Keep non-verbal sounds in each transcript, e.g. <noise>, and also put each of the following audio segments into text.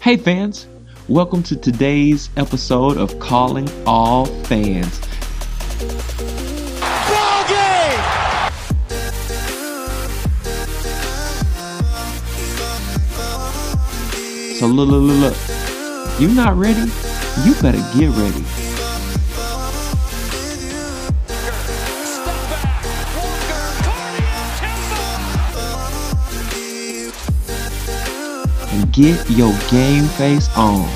Hey, fans! Welcome to today's episode of Calling All Fans. Ball game! So, look, look, look, look. You're not ready, you better get ready. And get your game face on.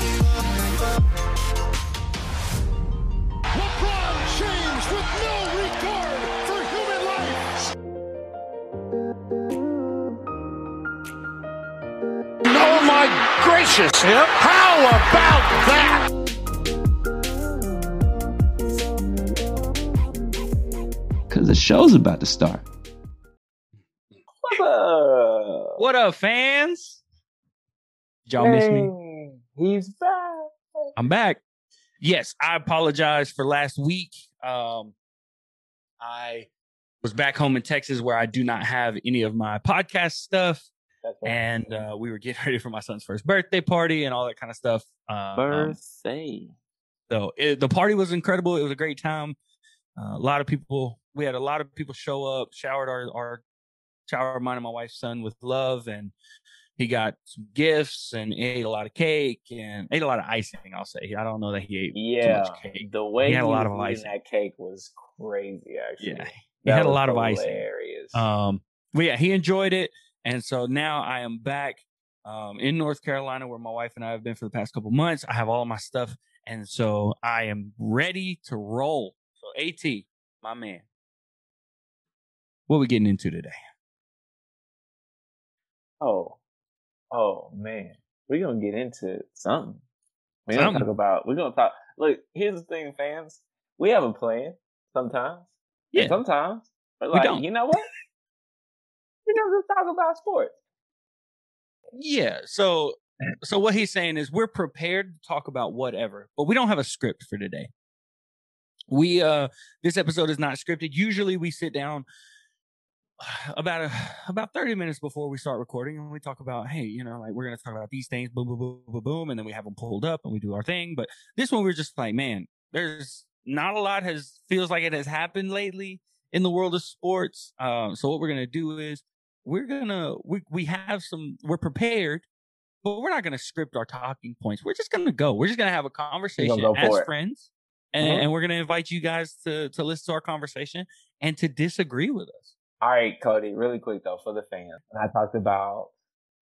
LeBron James with no regard for human life. Oh my gracious. How about that? Because the show's about to start. What's up? What up, fans? Did y'all miss me? He's back. I'm back. Yes, I apologize for last week. Um, I was back home in Texas where I do not have any of my podcast stuff, right. and uh, we were getting <laughs> ready for my son's first birthday party and all that kind of stuff. Uh, um, birthday. so it, the party was incredible. It was a great time. Uh, a lot of people. We had a lot of people show up, showered our our showered mine and my wife's son with love, and he got some gifts and ate a lot of cake and ate a lot of icing. I'll say. I don't know that he ate too yeah, much cake. the way He had a lot of icing. that cake was crazy. Actually, Yeah, he That had a lot of icing. Hilarious. Um, but yeah, he enjoyed it, and so now I am back um, in North Carolina, where my wife and I have been for the past couple months. I have all of my stuff, and so I am ready to roll. So, At, my man, what we getting into today? oh, oh man, we're gonna get into something. We're gonna talk about. We're gonna talk. Look, here's the thing, fans. We have a plan sometimes. Yeah. sometimes, but We like, don't. you know what? We're gonna just talk about sports. Yeah. So, so what he's saying is we're prepared to talk about whatever, but we don't have a script for today. We uh this episode is not scripted. Usually we sit down about a about 30 minutes before we start recording and we talk about hey you know like we're gonna talk about these things boom boom boom boom boom and then we have them pulled up and we do our thing. But this one we're just like man there's not a lot has feels like it has happened lately in the world of sports. Um so what we're gonna do is we're gonna we, we have some we're prepared but we're not gonna script our talking points. We're just gonna go. We're just gonna have a conversation go as it. friends and, Mhm. and we're gonna invite you guys to to listen to our conversation and to disagree with us All right, Cody, really quick though for the fans. When I talked about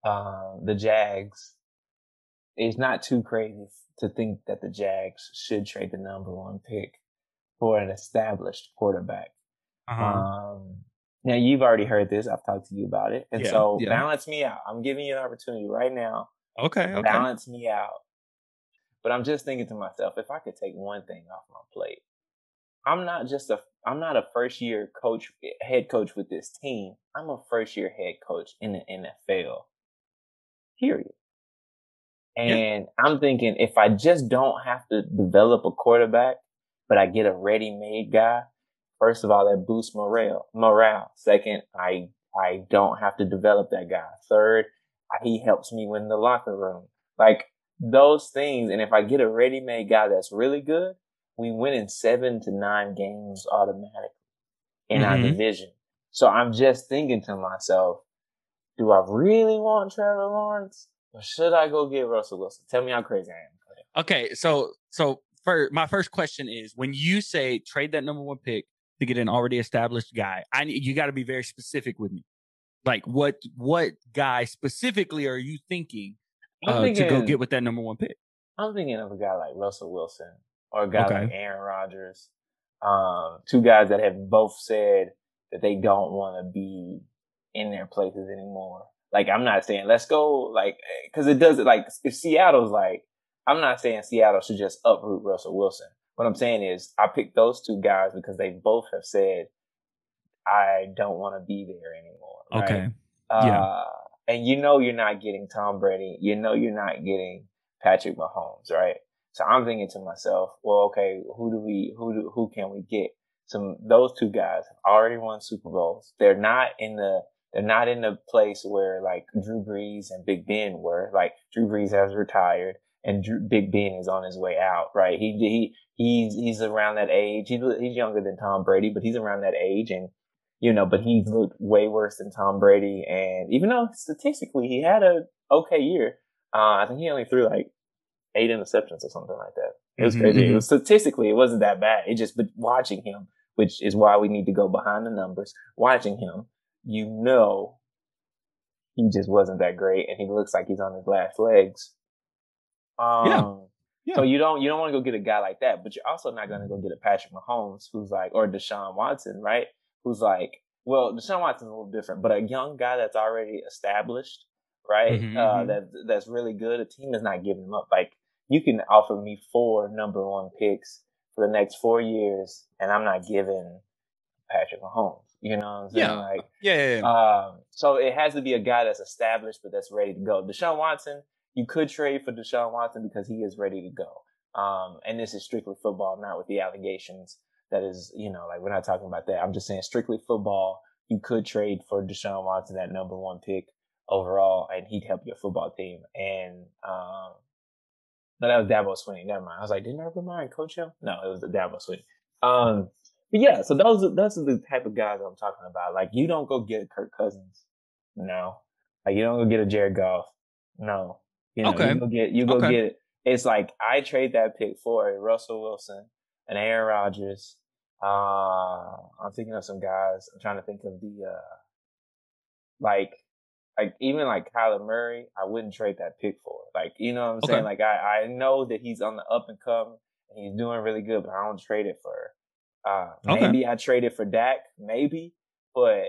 um, the Jags, it's not too crazy to think that the Jags should trade the number one pick for an established quarterback. uh-huh. Um, now you've already heard this. I've talked to you about it, and Yeah, so yeah. balance me out. I'm giving you an opportunity right now. okay okay Balance me out. But I'm just thinking to myself, if I could take one thing off my plate, I'm not just a I'm not a first year coach head coach with this team. I'm a first year head coach in the NFL. Period. And I'm thinking if I just don't have to develop a quarterback, but I get a ready made guy, first of all, that boosts morale. Morale. Second, I I don't have to develop that guy. Third, he helps me win the locker room. Like those things. And if I get a ready made guy that's really good, we win in seven to nine games automatically in our Mhm. division. So I'm just thinking to myself, do I really want Trevor Lawrence? Or should I go get Russell Wilson? Tell me how crazy I am. Okay, so so for my first question is when you say trade that number one pick to get an already established guy, I need you got to be very specific with me. Like what what guy specifically are you thinking, uh, thinking, to go get with that number one pick? I'm thinking of a guy like Russell Wilson or a guy Okay. like Aaron Rodgers. Um, two guys that have both said that they don't want to be in their places anymore. Like, I'm not saying let's go, like, cause it does it like, if Seattle's like, I'm not saying Seattle should just uproot Russell Wilson. What I'm saying is I picked those two guys because they both have said, I don't want to be there anymore. right? Okay, Uh, Yeah. And you know you're not getting Tom Brady. You know you're not getting Patrick Mahomes, right? So I'm thinking to myself, well, okay, who do we, who do, who can we get? Some those two guys have already won Super Bowls. They're not in the They're not in the place where like Drew Brees and Big Ben were. Like Drew Brees has retired and Drew, Big Ben is on his way out, right? He, he, he's, he's around that age. He's, he's younger than Tom Brady, but he's around that age and, you know, but he's looked way worse than Tom Brady. And even though statistically he had a okay year, uh, I think he only threw like eight interceptions or something like that. It was Mhm, crazy. It mhm. was statistically, it wasn't that bad. It just, but watching him, which is why we need to go behind the numbers, watching him, you know, he just wasn't that great and he looks like he's on his last legs. Um, Yeah. Yeah. So you don't, you don't want to go get a guy like that, but you're also not going to go get a Patrick Mahomes who's like, or Deshaun Watson, right? Who's like, well, Deshaun Watson's a little different, but a young guy that's already established, right? Mhm, uh, mhm. that, that's really good. A team is not giving him up. Like, you can offer me four number one picks for the next four years, and I'm not giving Patrick Mahomes. You know what I'm saying? Yeah. Like, Yeah, yeah, yeah. um, so it has to be a guy that's established, but that's ready to go. Deshaun Watson, you could trade for Deshaun Watson because he is ready to go. Um, and this is strictly football, not with the allegations. That is, you know, like we're not talking about that. I'm just saying strictly football. You could trade for Deshaun Watson, that number one pick overall, and he'd help your football team. And, um, no, that was Dabo Swinney. Never mind. I was like, didn't Urban Meyer coach him? No, it was the Dabo Swinney. Um, but yeah, so those are, those are the type of guys I'm talking about. Like, you don't go get Kirk Cousins. No. Like, you don't go get a Jared Goff. No. You know, Okay. you go get, you go Okay. get, it's like, I trade that pick for a Russell Wilson, an Aaron Rodgers. Uh, I'm thinking of some guys. I'm trying to think of the, uh, like, like even like Kyler Murray, I wouldn't trade that pick for. Like, you know what I'm Okay. saying? Like, I, I know that he's on the up and come and he's doing really good, but I don't trade it for. Uh, Okay. maybe I trade it for Dak, maybe, but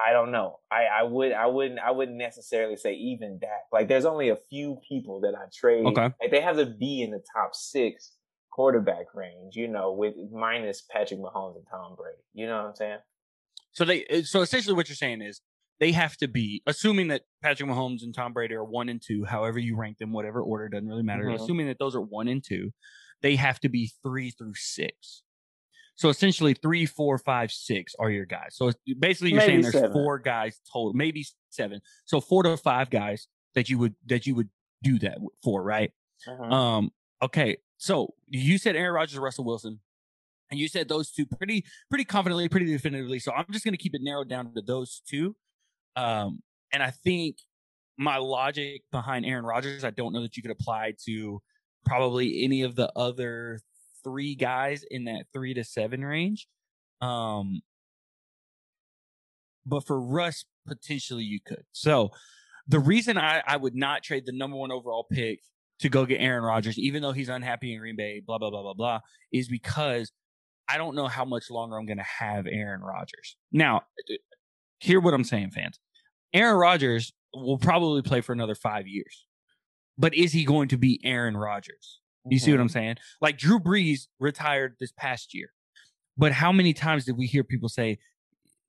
I don't know. I, I would, I wouldn't, I wouldn't necessarily say even Dak. Like, there's only a few people that I trade. Okay. Like, they have to be in the top six quarterback range, you know, with minus Patrick Mahomes and Tom Brady. You know what I'm saying? So they uh, so essentially what you're saying is they have to be assuming that Patrick Mahomes and Tom Brady are one and two, however you rank them, whatever order doesn't really matter. Mhm. Assuming that those are one and two, they have to be three through six. So essentially, three, four, five, six are your guys. So basically, you're Maybe saying there's seven. four guys total, maybe seven. So four to five guys that you would that you would do that for, right? Mhm. Um, okay, so you said Aaron Rodgers, Russell Wilson, and you said those two pretty, pretty confidently, pretty definitively. So I'm just going to keep it narrowed down to those two. Um, and I think my logic behind Aaron Rodgers, I don't know that you could apply to probably any of the other three guys in that three to seven range. Um, but for Russ, potentially you could. So the reason I, I would not trade the number one overall pick to go get Aaron Rodgers, even though he's unhappy in Green Bay, blah, blah, blah, blah, blah, is because I don't know how much longer I'm going to have Aaron Rodgers. Now, hear what I'm saying, fans. Aaron Rodgers will probably play for another five years. But is he going to be Aaron Rodgers? You see what. I'm saying? Like Drew Brees retired this past year. But how many times did we hear people say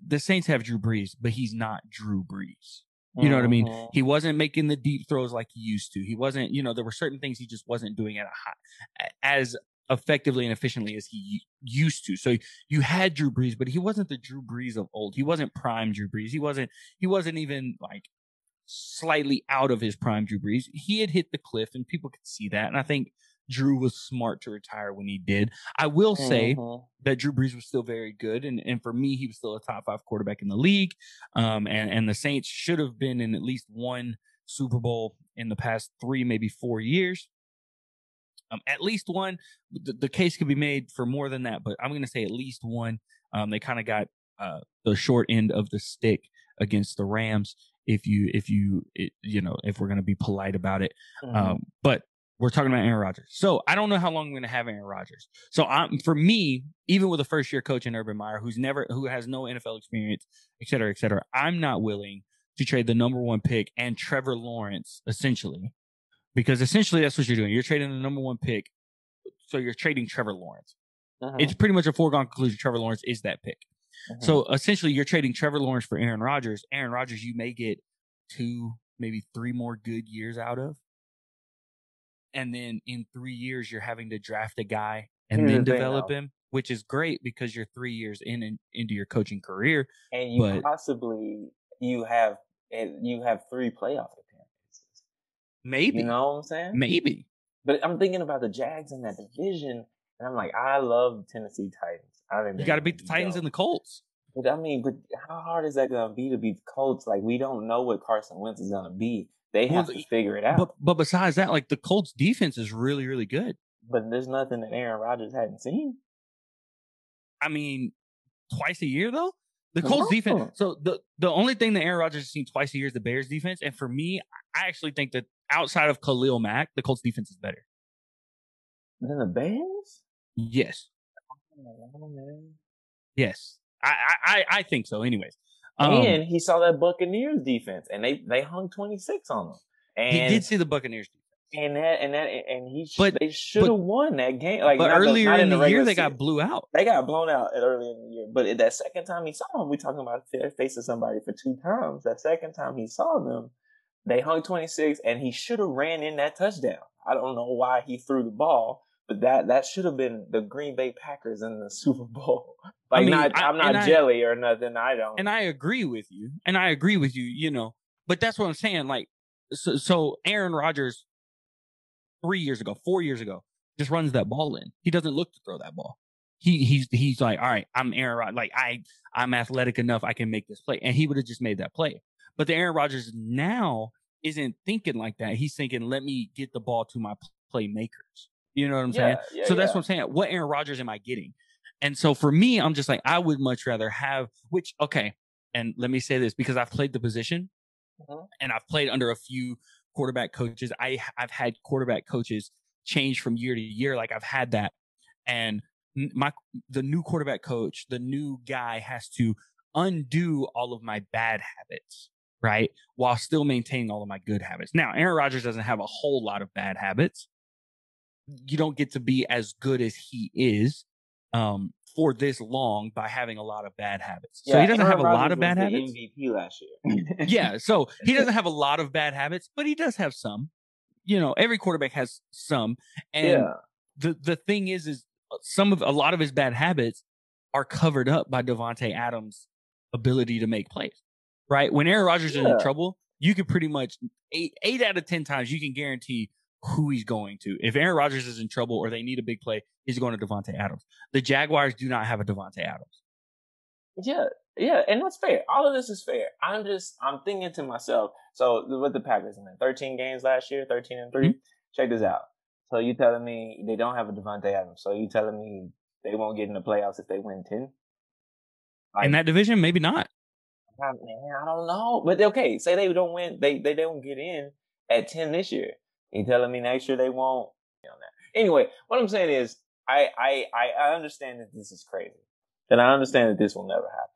the Saints have Drew Brees, but he's not Drew Brees? You know what I mean? Mhm. He wasn't making the deep throws like he used to. He wasn't, you know, there were certain things he just wasn't doing at a high, as effectively and efficiently as he used to. So you had Drew Brees, but he wasn't the Drew Brees of old. He wasn't prime Drew Brees. He wasn't. He wasn't even like slightly out of his prime Drew Brees. He had hit the cliff, and people could see that. And I think Drew was smart to retire when he did. I will say Mhm. that Drew Brees was still very good, and and for me, he was still a top five quarterback in the league. Um, and and the Saints should have been in at least one Super Bowl in the past three, maybe four years. Um, at least one. The, the case could be made for more than that, but I'm going to say at least one. Um, they kind of got uh, the short end of the stick against the Rams. If you, if you, it, you know, if we're going to be polite about it, Mhm. um, but we're talking about Aaron Rodgers. So I don't know how long I'm going to have Aaron Rodgers. So I'm for me, even with a first year coach in Urban Meyer, who's never, who has no NFL experience, et cetera, et cetera, I'm not willing to trade the number one pick and Trevor Lawrence essentially, because essentially that's what you're doing. You're trading the number one pick, so you're trading Trevor Lawrence. Mhm. It's pretty much a foregone conclusion. Trevor Lawrence is that pick. Mhm. So essentially, you're trading Trevor Lawrence for Aaron Rodgers. Aaron Rodgers, you may get two, maybe three more good years out of. And then in three years, you're having to draft a guy and Here's then the develop him, which is great because you're three years in and into your coaching career. and you but- possibly you have you have three playoff. Maybe. You know what I'm saying? Maybe. But I'm thinking about the Jags in that division, and I'm like, I love Tennessee Titans. I think You got to beat the Titans and the Colts. But I mean, but how hard is that going to be to beat the Colts? Like, we don't know what Carson Wentz is going to be. They have the- to figure it out. But but besides that, like the Colts defense is really really good. but there's nothing that Aaron Rodgers hadn't seen. I mean, twice a year though. The Colts on. defense. So the the only thing that Aaron Rodgers has seen twice a year is the Bears defense, and for me, I actually think that outside of Khalil Mack, the Colts defense is better. Then the Bears? Yes, Oh, yes, I I I, think so. Anyways, um, and he saw that Buccaneers defense, and they they hung 26 on them. And he did see the Buccaneers. defense. and that and that and he sh- But- they should have won that game. Like but the- earlier not in the, year, regular they got blew out. they got blown out early in the year. But that second time he saw them, we talking about facing somebody for two times. That second time he saw them, they hung 26, and he should have ran in that touchdown. I don't know why he threw the ball, but that that should have been the Green Bay Packers in the <laughs> Super Bowl. Like, mean, not I- I'm not and I- jelly or nothing. I don't. and I agree with you, and I agree with you, you know. But that's what I'm saying. Like, so, so Aaron Rodgers, three years ago, four years ago, just runs that ball in. He doesn't look to throw that ball. He he's he's like, all right, I'm Aaron Rodgers. Like I I'm athletic enough, I can make this play, and he would have just made that play. But the Aaron Rodgers now isn't thinking like that. He's thinking, let me get the ball to my playmakers. You know what I'm saying? yeah, yeah, so that's yeah. what I'm saying. What Aaron Rodgers am I getting? And so for me, I'm just like, I would much rather have, which, okay. And let me say this because I've played the position Mhm. and I've played under a few quarterback coaches. I, I've had quarterback coaches change from year to year. Like I've had that. And my, the new quarterback coach, the new guy has to undo all of my bad habits, right? While still maintaining all of my good habits. Now, Aaron Rodgers doesn't have a whole lot of bad habits. You don't get to be as good as he is um, for this long by having a lot of bad habits. so he doesn't Aaron have a lot of bad habits. MVP last year. <laughs> yeah, so he doesn't have a lot of bad habits, but he does have some. You know, every quarterback has some. And yeah. the the thing is, is uh, some of a lot of his bad habits are covered up by Davante Adams' ability to make plays. Right when Aaron Rodgers is in trouble, you can pretty much eight eight out of ten times you can guarantee who he's going to. If Aaron Rodgers is in trouble or they need a big play, he's going to Davante Adams. The Jaguars do not have a Davante Adams. Yeah, yeah, and that's fair. All of this is fair. I'm just I'm thinking to myself. So with the Packers, I mean, 13 games last year, 13 and 3 Mm-hmm. Check this out. So you telling me they don't have a Davante Adams? So you telling me they won't get in the playoffs if they win 10? in that division, maybe not. I, man, I don't know. But okay, say they don't win, they they don't get in at 10 this year. You telling me next year they won't? You know. Anyway, what I'm saying is, I I I I understand that this is crazy, and I understand that this will never happen.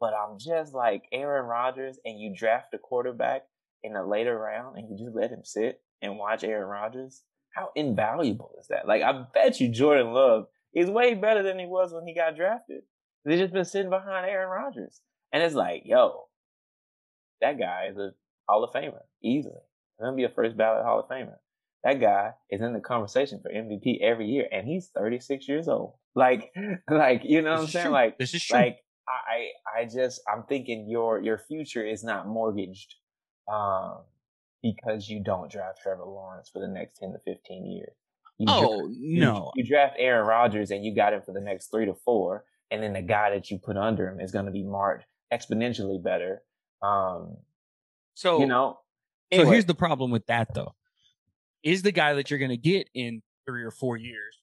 But I'm just like Aaron Rodgers, and you draft a quarterback in a later round, and you just let him sit and watch Aaron Rodgers. How invaluable is that? Like, I bet you Jordan Love is way better than he was when he got drafted. He's just been sitting behind Aaron Rodgers. And it's like, yo, that guy is a Hall of Famer, easily. He's gonna be a first ballot Hall of Famer. That guy is in the conversation for MVP every year, and he's 36 years old. Like, <laughs> like you know what I'm saying? true. Like, This is true. like I, I just, I'm thinking your your future is not mortgaged, um, because you don't draft Trevor Lawrence for the next 10 to 15 years. You oh you- no, You, draft Aaron Rodgers and you got him for the next three to four, and then the guy that you put under him is going to be marked exponentially better. Um, so you know. So here's the problem with that though. Is the guy that you're going to get in 3 or 4 years.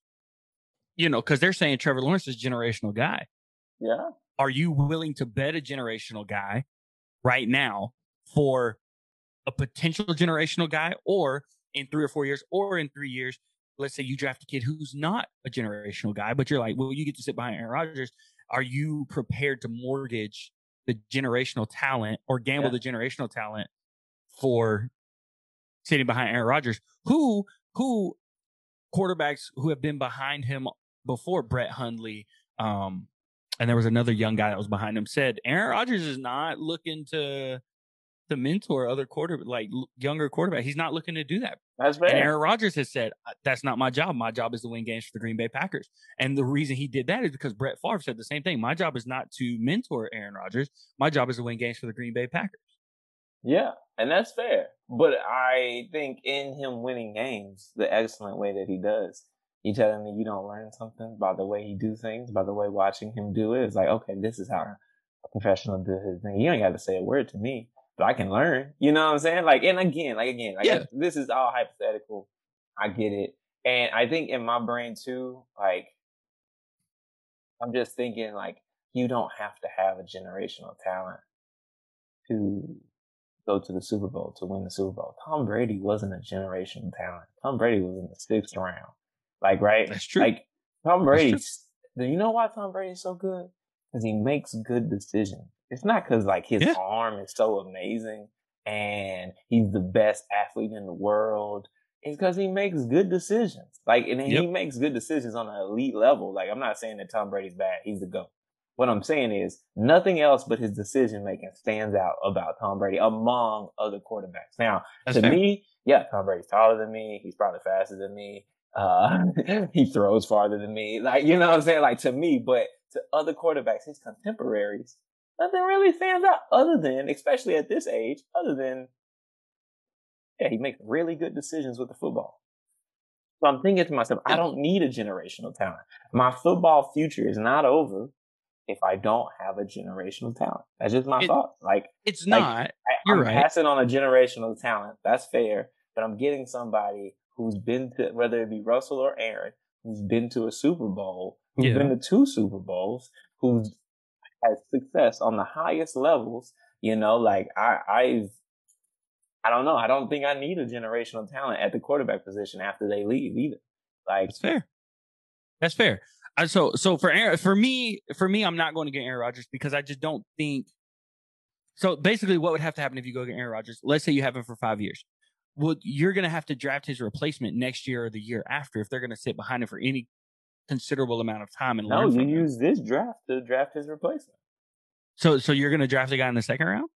You know, cuz they're saying Trevor Lawrence is a generational guy. yeah, Are you willing to bet a generational guy right now for a potential generational guy or in 3 or 4 years or in 3 years let's say you draft a kid who's not a generational guy but you're like, "Well, you get to sit behind Aaron Rodgers." Are you prepared to mortgage the generational talent or gamble Yeah. the generational talent for sitting behind Aaron Rodgers, who who quarterbacks who have been behind him before Brett Hundley, um, and there was another young guy that was behind him said Aaron Rodgers is not looking to to mentor other quarter like younger quarterback. He's not looking to do that. That's fair. And Aaron Rodgers has said, "Uh, that's not my job. My job is to win games for the Green Bay Packers. And the reason he did that is because Brett Favre said the same thing. My job is not to mentor Aaron Rodgers. My job is to win games for the Green Bay Packers. Yeah, and that's fair. But I think in him winning games, the excellent way that he does, you telling me you don't learn something by the way he do things, by the way watching him do it. It's like, okay, this is how a professional does his thing. You ain't got to say a word to me, but I can learn. You know what I'm saying? Like, and again, like again, like Yeah. this is all hypothetical. I get it, and I think in my brain too, like I'm just thinking like you don't have to have a generational talent to go to the Super Bowl to win the Super Bowl. Tom Brady wasn't a generational talent. Tom Brady was in the sixth round. Like, right? That's true. Like Tom. Brady. Do you know why Tom Brady's so good? Because he makes good decisions. It's not because like his Yeah. arm is so amazing and he's the best athlete in the world. It's because he makes good decisions. Like, and he makes good decisions on an elite level. Like, I'm not saying that Tom Brady's bad. He's the GOAT. What I'm saying is nothing else but his decision making stands out about Tom Brady among other quarterbacks. Now, That's to fair. me, yeah, Tom Brady's taller than me. He's probably faster than me. Uh, <laughs> he throws farther than me. Like, you know what I'm saying? Like to me, but to other quarterbacks, his contemporaries, nothing really stands out other than, especially at this age, other than, yeah, he makes really good decisions with the football. So I'm thinking to myself, I don't need a generational talent. My football future is not over if I don't have a generational talent. That's just my It- thought. Like, It's like, not. I, You're I'm right. passing on a generational talent. That's fair. But I'm getting somebody who's been to, whether it be Russell or Aaron, who's been to a Super Bowl, who's Yeah. been to two Super Bowls, who's had success on the highest levels. You know, like I, I've, I don't know. I don't think I need a generational talent at the quarterback position after they leave either. Like, That's fair. That's fair. So so for Aaron, for me, for me, I'm not going to get Aaron Rodgers because I just don't think. So basically, what would have to happen if you go get Aaron Rodgers? Let's say you have him for five years. Well, you're going to have to draft his replacement next year or the year after if they're going to sit behind him for any considerable amount of time and no, learn you him. use this draft to draft his replacement. So so you're going to draft a guy in the second round?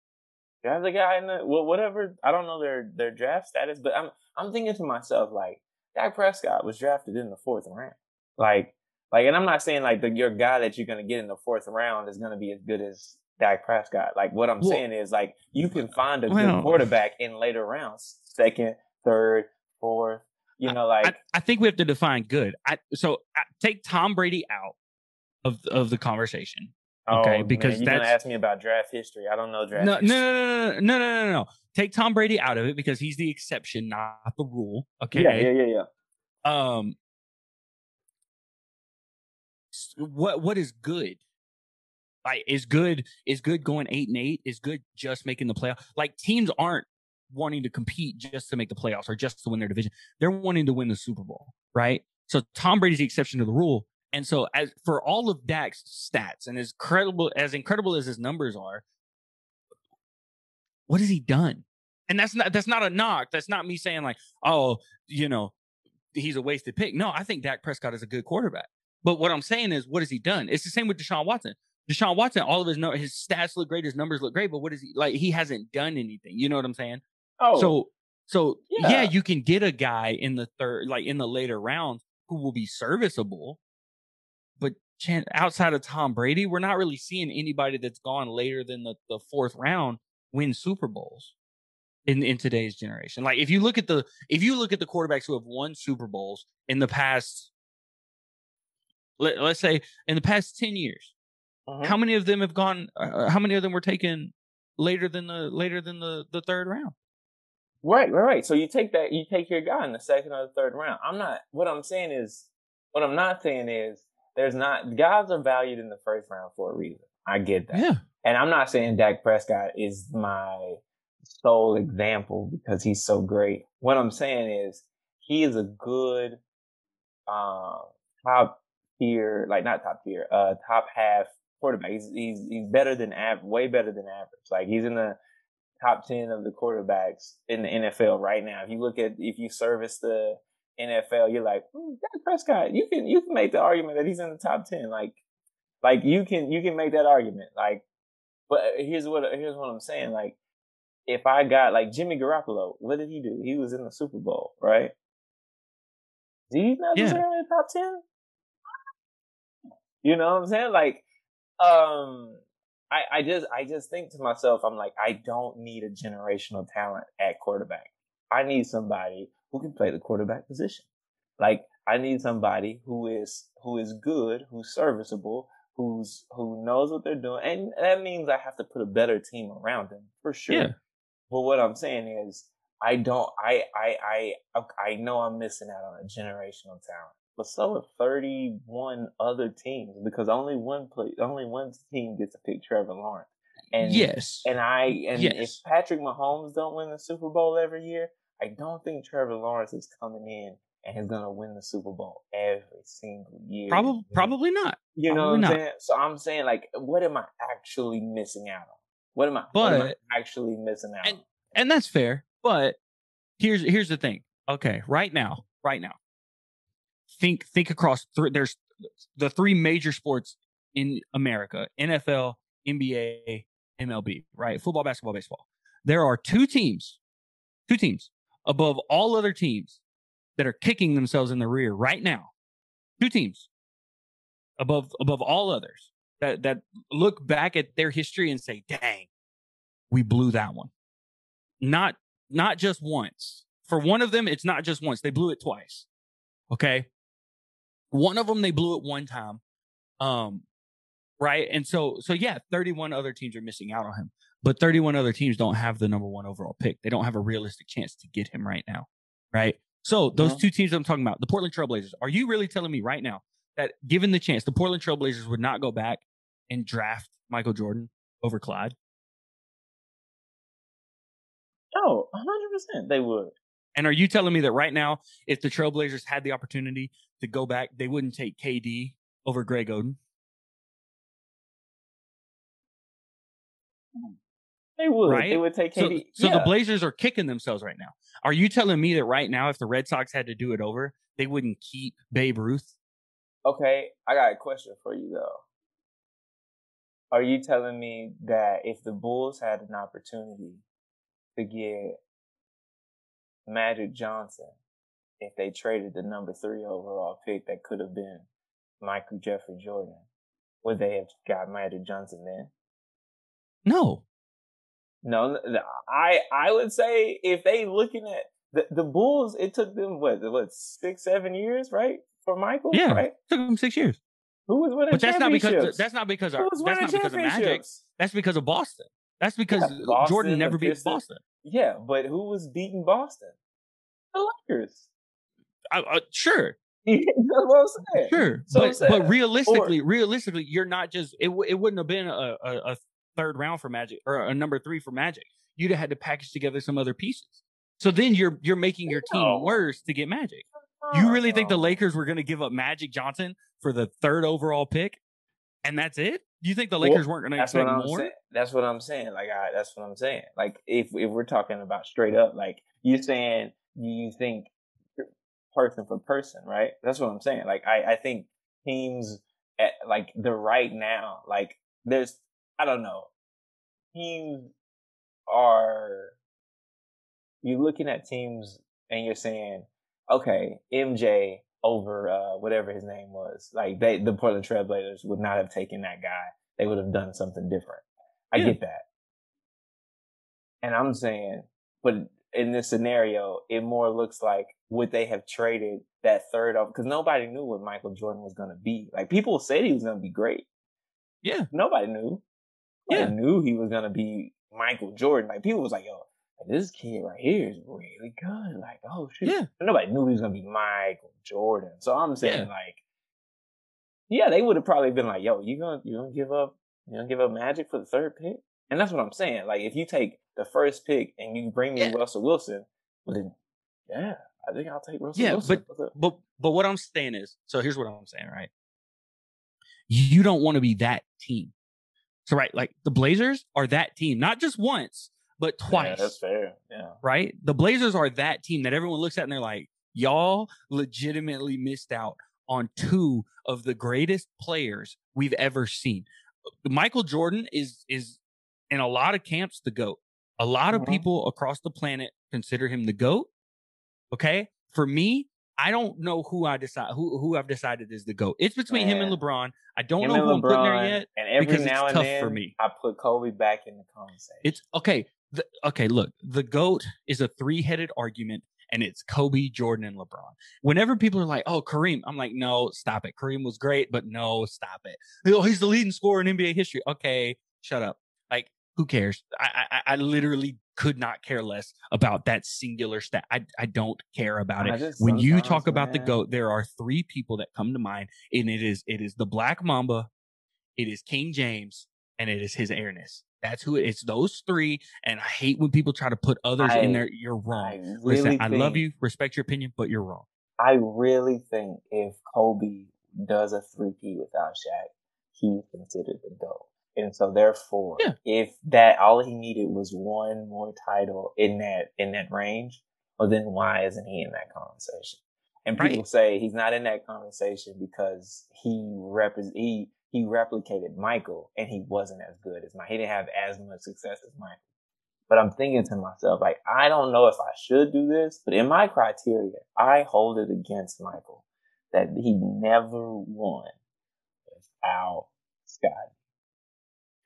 Draft the guy in the well, whatever. I don't know their their draft status, but I'm I'm thinking to myself like Dak Prescott was drafted in the fourth round. Like like, and I'm not saying like the your guy that you're gonna get in the fourth round is gonna be as good as Dak Prescott. Like what I'm Well- saying is like you can find a Well- good quarterback in later rounds, second, third, fourth. You know, like I, I think we have to define good. I, so I, take Tom Brady out of of the conversation. okay, oh, because man, you're gonna ask me about draft history. I don't know draft. No, no, history. no, no, no, no, no, no, no. Take Tom Brady out of it because he's the exception, not the rule. Okay. Yeah, yeah, yeah, yeah. Um. What what is good? Like is good is good going eight and eight? Is good just making the playoff? Like teams aren't wanting to compete just to make the playoffs or just to win their division. They're wanting to win the Super Bowl, right? So Tom Brady's the exception to the rule. And so as for all of Dak's stats and as credible as incredible as his numbers are, what has he done? And that's not that's not a knock. That's not me saying like, oh, you know, he's a wasted pick. No, I think Dak Prescott is a good quarterback. But what I'm saying is, what has he done? It's the same with Deshaun Watson. Deshaun Watson, all of his his stats look great, his numbers look great, but what is he like? He hasn't done anything. You know what I'm saying? Oh, So, so yeah. Yeah. you can get a guy in the third, like in the later rounds, who will be serviceable. But chan- outside of Tom Brady, we're not really seeing anybody that's gone later than the, the fourth round win Super Bowls in in today's generation. Like if you look at the if you look at the quarterbacks who have won Super Bowls in the past, let, let's say in the past ten years, mhm. how many of them have gone? Uh, how many of them were taken later than the later than the the third round? Right, right, right. So you take that, you take your guy in the second or the third round. I'm not, what I'm saying is, what I'm not saying is, there's not, guys are valued in the first round for a reason. I get that. Yeah, And I'm not saying Dak Prescott is my sole example because he's so great. What I'm saying is, he is a good, um, top tier, like not top tier, uh, top half quarterback. He's, he's, he's better than average, way better than average. Like he's in the, top 10 of the quarterbacks in the NFL right now. If you look at, if you service the NFL, you're like, hmm, Dak Prescott, you can, you can make the argument that he's in the top 10. Like, like you can, you can make that argument. Like, but here's what, here's what I'm saying. Like, if I got like Jimmy Garoppolo, what did he do? He was in the Super Bowl, right? Did he not Yeah. deserve in the top ten? You know what I'm saying? Like, um, I, I just I just think to myself, I'm like, I don't need a generational talent at quarterback. I need somebody who can play the quarterback position. Like, I need somebody who is who is good, who's serviceable, who's who knows what they're doing, and that means I have to put a better team around them for sure. Yeah. But what I'm saying is, I don't. I I I I know I'm missing out on a generational talent, but so are 31 other teams because only one play, only one team gets to pick Trevor Lawrence. And yes. and I and Yes. if Patrick Mahomes don't win the Super Bowl every year, I don't think Trevor Lawrence is coming in and he's gonna win the Super Bowl every single year. Probably probably not. You know probably what I'm not. saying? So I'm saying like, what am I actually missing out on? What am I? what am I But- actually missing out and- on? and that's fair. But here's here's the thing. Okay, right now, right now, think think across. Th- there's the three major sports in America: NFL, NBA, MLB. Right? Football, basketball, baseball. There are two teams, two teams above all other teams that are kicking themselves in the rear right now. Two teams above above all others that that look back at their history and say, "Dang, we blew that one." not not just once. For one of them, it's not just once. They blew it twice. Okay. One of them they blew it one time. Um right? And so so yeah, 31 other teams are missing out on him. But 31 other teams don't have the number 1 overall pick. They don't have a realistic chance to get him right now. Right? So those Mhm. two teams I'm talking about, the Portland Trailblazers, are you really telling me right now that given the chance, the Portland Trailblazers would not go back and draft Michael Jordan over Clyde? No, 100 percent they would. And are you telling me that right now, if the Trailblazers had the opportunity to go back, they wouldn't take KD over Greg Oden? They would. Right? They would take So, KD. so the Yeah. Blazers are kicking themselves right now. Are you telling me that right now, if the Red Sox had to do it over, they wouldn't keep Babe Ruth? Okay, I got a question for you though. Are you telling me that if the Bulls had an opportunity to get Magic Johnson, if they traded the number three overall pick that could have been Michael Jeffrey Jordan, would they have got Magic Johnson then? No. No, I I would say if they looking at the, the Bulls, it took them what what six seven years, right, for Michael, Yeah. right? Took them six years. Who was winning But that's not because that's not because our, that's not because of Magic. That's because of Boston. That's because Yeah, Boston, Jordan never beat Boston. Yeah, but who was beating Boston? The Lakers. I, uh, sure, <laughs> That's what Sure, So but but realistically, realistically, you're not just it. It wouldn't have been a, a, a third round for Magic or a number three for Magic. You'd have had to package together some other pieces. So then you're you're making your team No. worse to get Magic. You really think the. Lakers were going to give up Magic Johnson for the third overall pick, and that's it? You think the Well, Lakers weren't going to expect more? saying. That's what I'm saying. Like I, that's what I'm saying. Like if if we're talking about straight up, like you're saying you think person for person, right? That's what I'm saying. Like I I think teams at like the right now, like there's I don't know, teams are you're looking at teams and you're saying, okay, MJ over uh whatever his name was. Like they the Portland Trailblazers would not have taken that guy. They would have done something different. I Yeah. get that. And I'm saying, but in this scenario, it more looks like would they have traded that third off because nobody knew what Michael Jordan was gonna be. Like people said he was gonna be great. Yeah, Nobody knew. Nobody Yeah. knew he was gonna be Michael Jordan. Like people was like, yo, this kid right here is really good. Like, oh shit. yeah, Nobody knew he was gonna be Michael Jordan. So I'm saying Yeah. like, yeah, they would have probably been like, yo, you gonna you gonna give up you gonna give up Magic for the third pick? And that's what I'm saying. Like, if you take the first pick and you bring me Yeah. Russell Wilson, well then, yeah, I think I'll take Russell Yeah, Wilson. the- But but what I'm saying is, so here's what I'm saying, right? You don't want to be that team. So right, like the Blazers are that team, not just once, but Yeah, twice. that's fair. Yeah. right? The Blazers are that team that everyone looks at and they're like, y'all legitimately missed out on two of the greatest players we've ever seen. Michael Jordan is is in a lot of camps the GOAT. A lot of Mhm. people across the planet consider him the GOAT. Okay. For me, I don't know who I decide who who I've decided is the GOAT. It's between him and LeBron. I don't Him know who I'm putting there yet. And every because it's now and tough then, for me. I put Kobe back in the conversation. It's okay. The, okay, look, the GOAT is a three headed argument, and it's Kobe, Jordan, and LeBron. Whenever people are like, oh, Kareem, I'm like, no, stop it. Kareem was great, but no, stop it. Oh, he's the leading scorer in NBA history. Okay, shut up. Like, who cares? I, I, I literally could not care less about that singular stat. I, I don't care about it. just When you talk about the GOAT, there are three people that come to mind, and it is it is the Black Mamba, it is King James, and it is his airness. That's who it's those three. And I hate when people try to put others in there. You're wrong. I really Listen, I love you, respect your opinion, but you're wrong. I really think if Kobe does a three-peat without Shaq, he's considered the GOAT. And so therefore, Yeah. if that all he needed was one more title in that in that range, well then why isn't he in that conversation? And people Right. say he's not in that conversation because he represents he he replicated Michael and he wasn't as good as Mike. He didn't have as much success as Michael. But I'm thinking to myself, like, I don't know if I should do this, but in my criteria, I hold it against Michael that he never won without Scottie.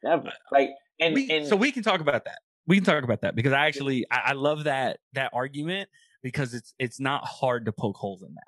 Never. Like, and, We- and so we can talk about that. We can talk about that because I actually I, I love that that argument because it's it's not hard to poke holes in that.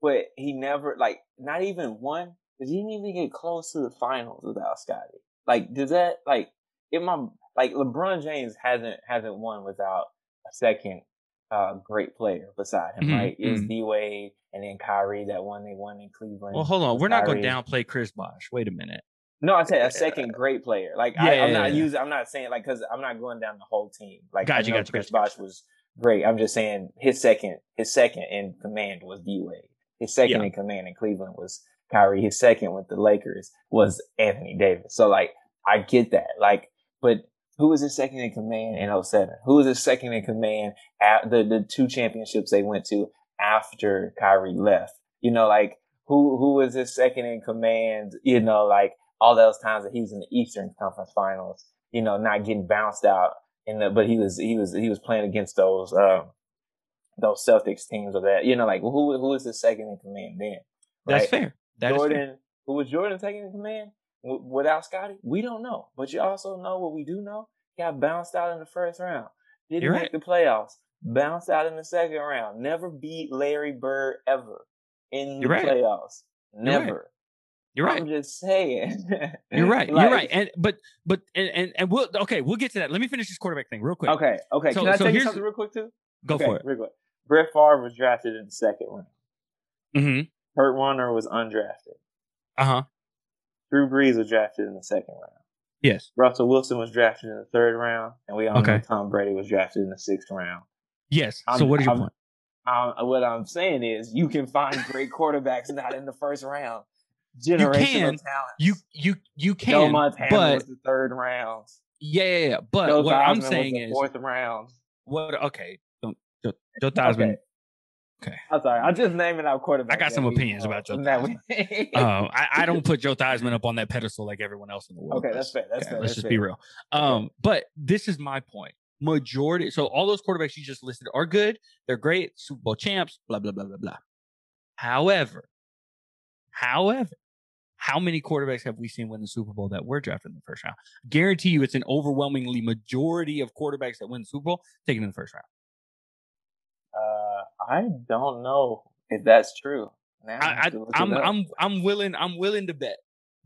but he never, like, not even one, didn't even get close to the finals without Scottie. Like, does that, like, if my, like, LeBron James hasn't, hasn't won without a second, uh, great player beside him, Mhm, right? Was mhm. D Wade and then Kyrie that one they won in Cleveland. Well, hold on. We're not going to Kyrie. downplay Chris Bosh. Wait a minute. No, I said a second great player. Like I, Yeah, I'm yeah, not yeah. using. I'm not saying like because I'm not going down the whole team. Like Gotcha, I gotcha, Chris gotcha, Bosh was great. I'm just saying his second, his second in command was D Wade. His second in command in Cleveland was Kyrie. His second with the Lakers was Anthony Davis. So like I get that. Like, but who was his second in command in 07? Who was his second in command at the the two championships they went to after Kyrie left? You know, like who who was his second in command? You know, like all those times that he was in the Eastern Conference Finals, you know, not getting bounced out in the, but he was, he was, he was playing against those, um, those Celtics teams or that, you know, like who, who was his second in command then? That's fair. That. Jordan, who was Jordan taking in command w- without Scottie? We don't know, but you also know what we do know. He got bounced out in the first round. Didn't You're make the playoffs. Bounced out in the second round. Never beat Larry Bird ever in the You're right. playoffs. Never. You're right. I'm just saying. <laughs> You're right. Like- You're right. And but but and, and and we'll okay. We'll get to that. Let me finish this quarterback thing real quick. Okay, okay. So- Can I so tell something real quick too? Go okay, for it. Real quick. Brett Favre was drafted in the second round. Mm-hmm. Kurt Warner was undrafted. Uh huh. Drew Brees was drafted in the second round. Yes. Russell Wilson was drafted in the third round, and we all know Tom Brady was drafted in the sixth round. Yes. so I'm- what is your I'm- point? Um, what I'm saying is, you can find great quarterbacks not in the first round. Generational can. talent. You you you Joe can, Montana but was the third round. yeah, yeah, yeah. But Joe what I'm saying the is fourth round. what? Okay, don't, Joe, Joe Theismann. Okay. I'm sorry. I'm just naming out quarterbacks. I got some we opinions about Joe <laughs> we- <laughs> Uh, I, I don't put Joe Theismann up on that pedestal like everyone else in the world. Okay, does. that's fair. That's Okay, fair. Let's that's just be real. Um, but this is my point. Majority, so all those quarterbacks you just listed are good. They're great, Super Bowl champs. Blah blah blah blah blah. However, however, how many quarterbacks have we seen win the Super Bowl that were drafted in the first round? Guarantee you, it's an overwhelmingly majority of quarterbacks that win the Super Bowl taken in the first round. I don't know if that's true. Now I, I, have I to look it I'm. I'm I'm willing I'm willing to bet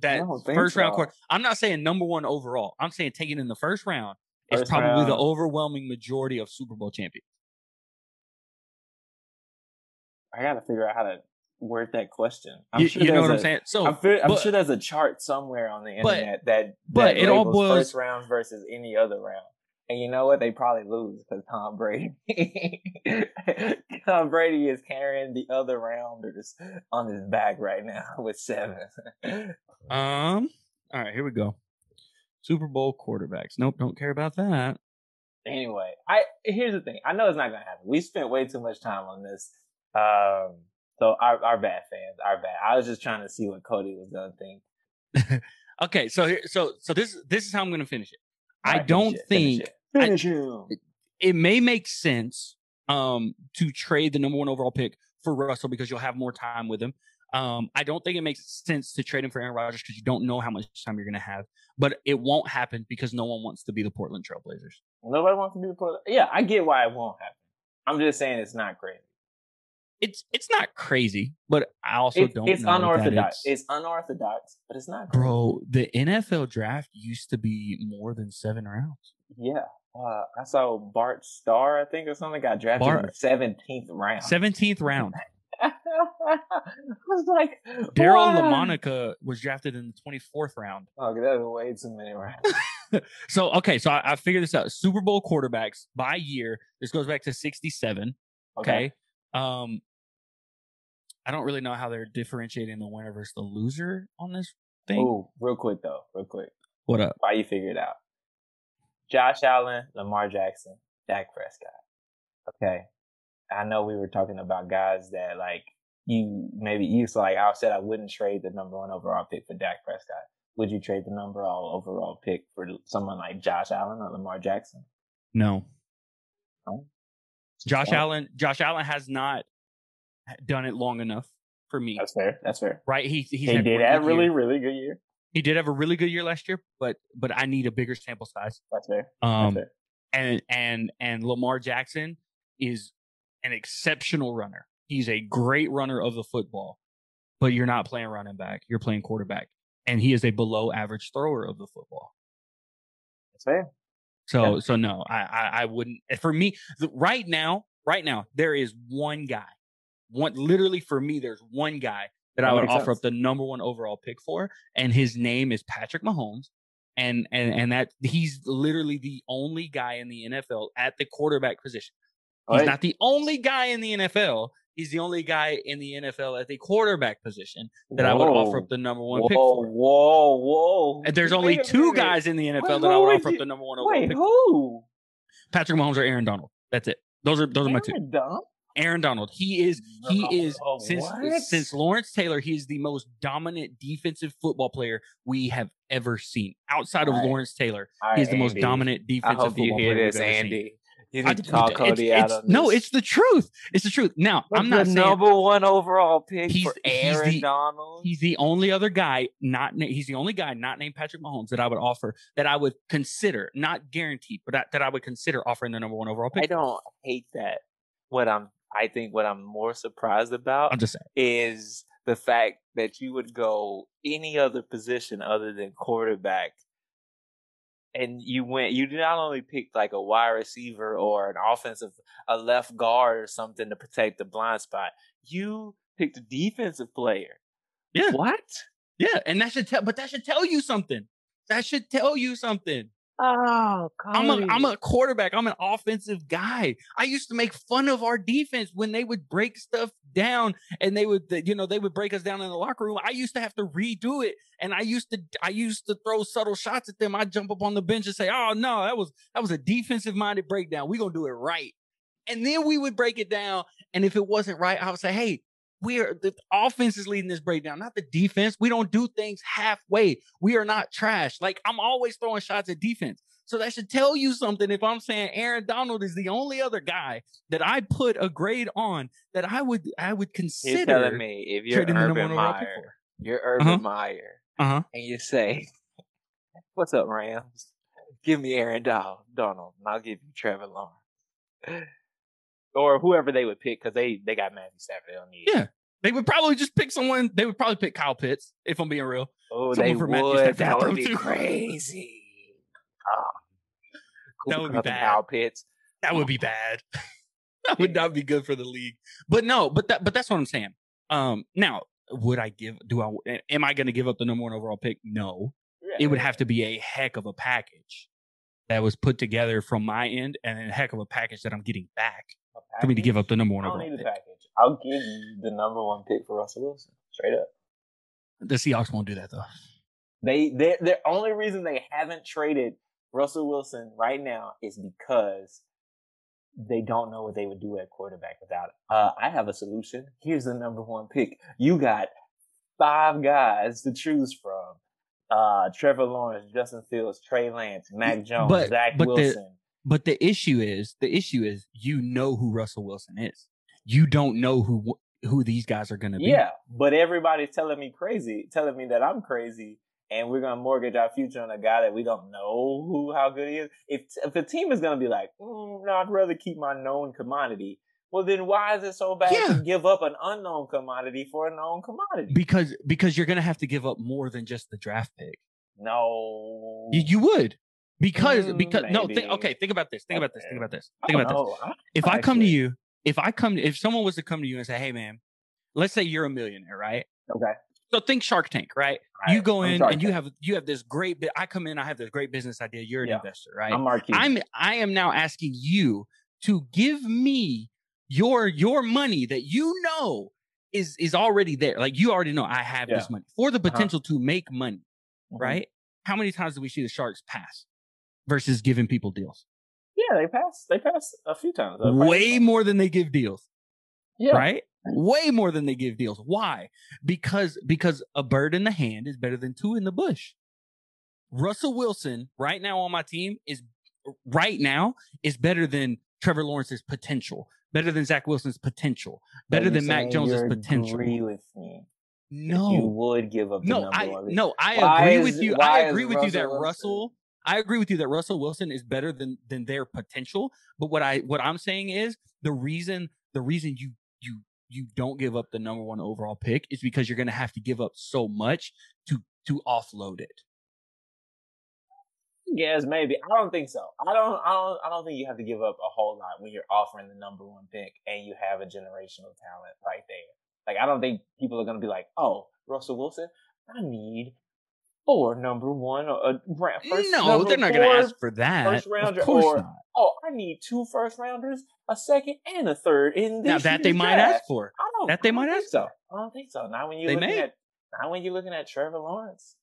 that first round quarter. I'm not saying number one overall. I'm saying taken in the first round is probably the overwhelming majority of Super Bowl champions. I gotta figure out how to word that question. I'm You, sure you know what I'm a- saying? So, I'm, fe- I'm but- sure there's a chart somewhere on the But- internet that but it all boils- first round versus any other round. And you know what? They probably lose because Tom Brady. <laughs> Tom Brady is carrying the other rounders on his back right now <laughs> with seven. um, all right, here we go. Super Bowl quarterbacks. Nope, don't care about that. anyway, I here's the thing. I know it's not gonna happen. We spent way too much time on this. Um, so our our bad fans, our bad. I was just trying to see what Cody was gonna think. <laughs> Okay, so here, so so this this is how I'm going to finish it. I Alright, don't think finish it. Him. it may make sense um to trade the number one overall pick for Russell because you'll have more time with him. Um, I don't think it makes sense to trade him for Aaron Rodgers because you don't know how much time you're going to have. But it won't happen because no one wants to be the Portland Trailblazers. Nobody wants to be the Portland. Yeah, I get why it won't happen. I'm just saying it's not crazy. It's it's not crazy, but I also It's, don't. it's unorthodox. it's- It's, unorthodox, but it's not crazy. bro. The NFL draft used to be more than seven rounds. Yeah. Uh, I saw Bart Starr, I think, or something, got drafted in the seventeenth round. Seventeenth round. <laughs> I was like, Daryle? LaMonica was drafted in the twenty fourth round. Okay, that was way too many rounds. <laughs> So okay, so I, I figured this out. Super Bowl quarterbacks by year. This goes back to sixty seven. Okay. Um, I don't really know how they're differentiating the winner versus the loser on this thing. Oh, real quick though, real quick. What up? Why you figure it out? Josh Allen, Lamar Jackson, Dak Prescott. Okay. I know we were talking about guys that like you maybe you so like I said I wouldn't trade the number one overall pick for Dak Prescott. Would you trade the number one overall pick for someone like Josh Allen or Lamar Jackson? No. No? Josh Allen. Josh Allen has not done it long enough for me. That's fair. That's fair. right? He he's he had did good really, really good year. He did have a really good year last year, but but I need a bigger sample size. That's fair. Um, That's fair. and and and Lamar Jackson is an exceptional runner. He's a great runner of the football, but you're not playing running back. You're playing quarterback, and he is a below average thrower of the football. That's fair. So Yeah. so no, I, I I wouldn't. For me, the, right now, right now, there is one guy, one literally for me, there's one guy that I would offer sense. up the number one overall pick for, and his name is Patrick Mahomes. And and and that he's literally the only guy in the NFL at the quarterback position. He's Right. not the only guy in the NFL. He's the only guy in the NFL at the quarterback position that I would offer up the number one whoa, pick for. Whoa, whoa. And there's only two guys in the NFL Wait, that I would offer up the number one overall Wait, pick. who? Patrick Mahomes or Aaron Donald. That's it. Those are those are my two. Donald? Aaron Donald. He is he is Oh, since what? since Lawrence Taylor, he is the most dominant defensive football player we have ever seen. Outside of. Lawrence Taylor, he's the most Andy. dominant I defensive hope you football hear player this, ever seen. Andy. You I- need to call it's- Cody it's- out on No, it's the truth. It's the truth. Now, I'm not the saying number one overall pick He's- for he's Aaron the- Donald. he's the only other guy not he's the only guy not named Patrick Mahomes that I would offer that I would consider, not guaranteed, but that, that I would consider offering the number one overall pick. I don't hate that. What I'm, I think, what I'm more surprised about I'm just saying. is the fact that you would go any other position other than quarterback. And you went, you not only picked like a wide receiver or an offensive, a left guard or something to protect the blind spot. You picked a defensive player. Yeah. What? Yeah, and that should tell but that should tell you something. That should tell you something. Oh, I'm a I'm a quarterback. I'm an offensive guy. I used to make fun of our defense when they would break stuff down and they would you know they would break us down in the locker room. I used to have to redo it and I used to I used to throw subtle shots at them. I'd jump up on the bench and say, "Oh no, that was that was a defensive minded breakdown. We're going to do it right." And then we would break it down and if it wasn't right, I would say, "Hey, we're the offense is leading this breakdown, not the defense. We don't do things halfway. We are not trash. Like I'm always throwing shots at defense. So that should tell you something if I'm saying Aaron Donald is the only other guy that I put a grade on that I would I would You're consider telling me if you're Urban one overall pick Meyer, you're Urban Uh-huh. Meyer. Uh-huh. and you say, "What's up, Rams? Give me Aaron Donald, Donald, and I'll give you Trevor Lawrence." Or whoever they would pick because they they got Matthew Stafford. They don't need. Yeah. They would probably just pick someone. They would probably pick Kyle Pitts, if I'm being real. Oh, Someone they for Matthew would. Stafford That would be to. crazy. <laughs> Oh. That would be bad. Kyle Pitts. That would be bad. <laughs> that would not be good for the league. But no, but that but that's what I'm saying. Um now, would I give do I am I gonna give up the number one overall pick? No. It would have to be a heck of a package that was put together from my end and a heck of a package that I'm getting back for me to give up the number one I don't overall need a pick. package. I'll give you the number one pick for Russell Wilson. Straight up. The Seahawks won't do that though. They they the only reason they haven't traded Russell Wilson right now is because they don't know what they would do at quarterback without it. Uh, I have a solution. Here's the number one pick. You got five guys to choose from. Uh, Trevor Lawrence, Justin Fields, Trey Lance, Mac Jones, But- Zach but Wilson. But the issue is, the issue is, you know who Russell Wilson is. You don't know who who these guys are going to be. Yeah, but everybody's telling me crazy, telling me that I'm crazy, and we're gonna mortgage our future on a guy that we don't know who how good he is. If if a team is gonna be like, mm, no, I'd rather keep my known commodity. Well, then why is it so bad Yeah. to give up an unknown commodity for a known commodity? because because you're going to have to give up more than just the draft pick. no, You, you would because Mm, because no. Think, maybe. okay, think about this. Think about this. Think about this. Think about this. know. I- If I come to you, if I come, if someone was to come to you and say, "Hey, man, let's say you're a millionaire, right?" Okay. So think Shark Tank, right? All you go I'm in Shark and you Tank. have you have this great. I come in, I have this great business idea. You're an Yeah. investor, right? I'm Marquis. I'm I am now asking you to give me your your money that you know is is already there. Like you already know I have this money for the Uh-huh. potential to make money, Mhm. right? How many times do we see the sharks pass versus giving people deals? Yeah, they pass. They pass a few times. Uh, Way probably- more than they give deals, Yeah. right? Way more than they give deals. Why? Because because a bird in the hand is better than two in the bush. Russell Wilson right now on my team is right now is better than Trevor Lawrence's potential, better than Zach Wilson's potential, better than you're Mac Jones's potential. Agree with me. that You would give up. The no, number I one no, I Why agree is- with you. I agree with you that Russell Wilson- Russell. I agree with you that Russell Wilson is better than than their potential. But what I what I'm saying is the reason the reason you you you don't give up the number one overall pick is because you're going to have to give up so much to to offload it. Yes, maybe. I don't think so. I don't. I don't. I don't think you have to give up a whole lot when you're offering the number one pick and you have a generational talent right there. Like I don't think people are gonna be like, "Oh, Russell Wilson, I need four number one or a ra- first no, they're not going to ask for that. first rounder of course or- not. Oh, I need two first rounders, a second, and a third in this Now that they year's might ask for. I don't. that they might ask so. I don't think so. Not when you're looking may. at. Not when you're looking at Trevor Lawrence.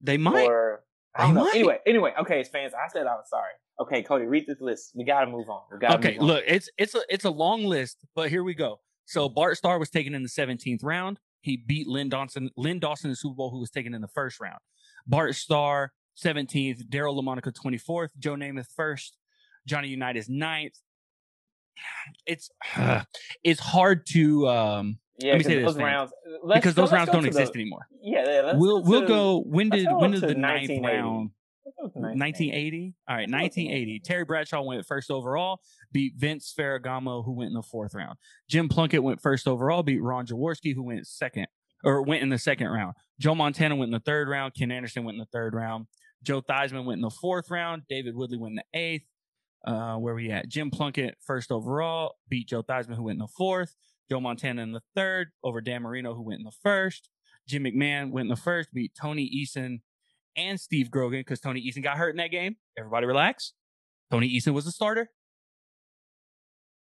They might. Or I don't know. might. Anyway, anyway, okay, fans. I said I was sorry. Okay, Cody, read this list. We gotta move on. We gotta Okay, move on. look, it's it's a it's a long list, but here we go. So Bart Starr was taken in the 17th round. He beat Len Dawson, Len Dawson in the Super Bowl, who was taken in the first round. Bart Starr, 17th, Daryle LaMonica, 24th, Joe Namath first, Johnny Unitas ninth. It's <sighs> it's hard to um Yeah, let me say this, rounds because those rounds don't exist anymore. Yeah, yeah let's We'll go we'll to- go when did go when did the ninth round let's go to 1980. All right, 1980. Terry Bradshaw went first overall, beat Vince Ferragamo, who went in the fourth round. Jim Plunkett went first overall, beat Ron Jaworski, who went second or went in the second round. Joe Montana went in the third round. Ken Anderson went in the third round. Joe Theismann went in the fourth round. David Woodley went in the eighth. Uh, where we at? Jim Plunkett first overall, beat Joe Theismann, who went in the fourth. Joe Montana in the third over Dan Marino, who went in the first. Jim McMahon went in the first, beat Tony Eason and Steve Grogan because Tony Eason got hurt in that game. Everybody relax. Tony Eason was the starter.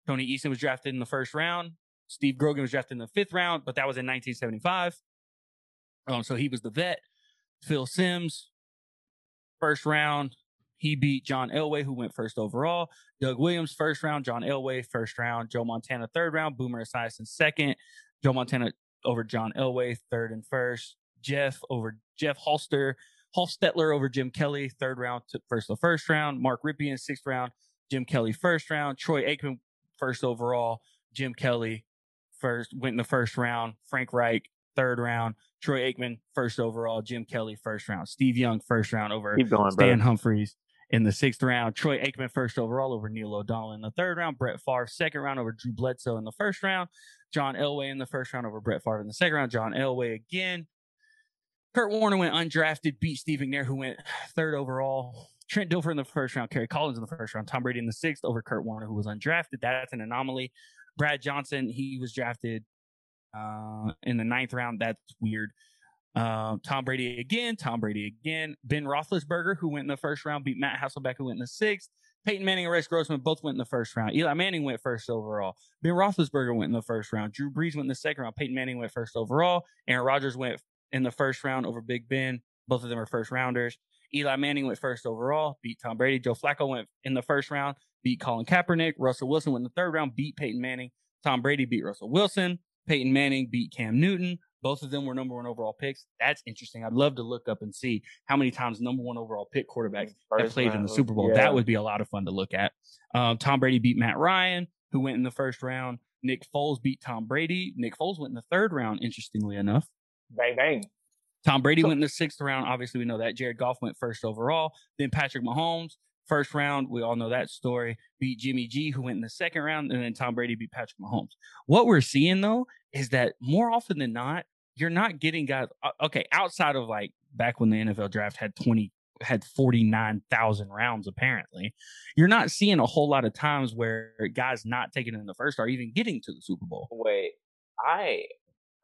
Tony Eason was drafted in the first round. Steve Grogan was drafted in the fifth round, but that was in 1975. Um, so he was the vet. Phil Simms, first round. He beat John Elway, who went first overall. Doug Williams, first round. John Elway, first round. Joe Montana, third round. Boomer Esiason, second. Joe Montana over John Elway, third and first. Jeff over Jeff Holster, Hostetler over Jim Kelly, third round to first the first round. Mark Rypien, sixth round. Jim Kelly, first round. Troy Aikman, first overall. Jim Kelly, first went in the first round. Frank Reich, third round. Troy Aikman, first overall. Jim Kelly, first round. Steve Young, first round over going, Stan Humphries in the sixth round. Troy Aikman first overall over Neil O'Donnell in the third round. Brett Favre second round over Drew Bledsoe in the first round. John Elway in the first round over Brett Favre in the second round. John Elway again. Kurt Warner went undrafted, beat Steve McNair, who went third overall. Trent Dilfer in the first round, Kerry Collins in the first round, Tom Brady in the sixth over Kurt Warner, who was undrafted. That's an anomaly. Brad Johnson, he was drafted uh, in the ninth round. That's weird. Um, Tom Brady again, Tom Brady again. Ben Roethlisberger, who went in the first round, beat Matt Hasselbeck, who went in the sixth. Peyton Manning and Rex Grossman both went in the first round. Eli Manning went first overall. Ben Roethlisberger went in the first round. Drew Brees went in the second round. Peyton Manning went first overall. Aaron Rodgers went in the first round over Big Ben. Both of them are first rounders. Eli Manning went first overall, beat Tom Brady. Joe Flacco went in the first round, beat Colin Kaepernick. Russell Wilson went in the third round, beat Peyton Manning. Tom Brady beat Russell Wilson. Peyton Manning beat Cam Newton. Both of them were number one overall picks. That's interesting. I'd love to look up and see how many times number one overall pick quarterbacks have First played in the Super Bowl. yeah. That would be a lot of fun to look at. Um, Tom Brady beat Matt Ryan, who went in the first round. Nick Foles beat Tom Brady. Nick Foles went in the third round, interestingly enough. bang bang. Tom Brady So- went in the sixth round. Obviously, we know that. Jared Goff went first overall. Then Patrick Mahomes, first round. We all know that story. Beat Jimmy G, who went in the second round. And then Tom Brady beat Patrick Mahomes. What we're seeing, though, is that more often than not, you're not getting guys. uh, Okay, outside of like back when the NFL draft had 20, had 49,000 rounds, apparently, you're not seeing a whole lot of times where guys not taking in the first are even getting to the Super Bowl. Wait, I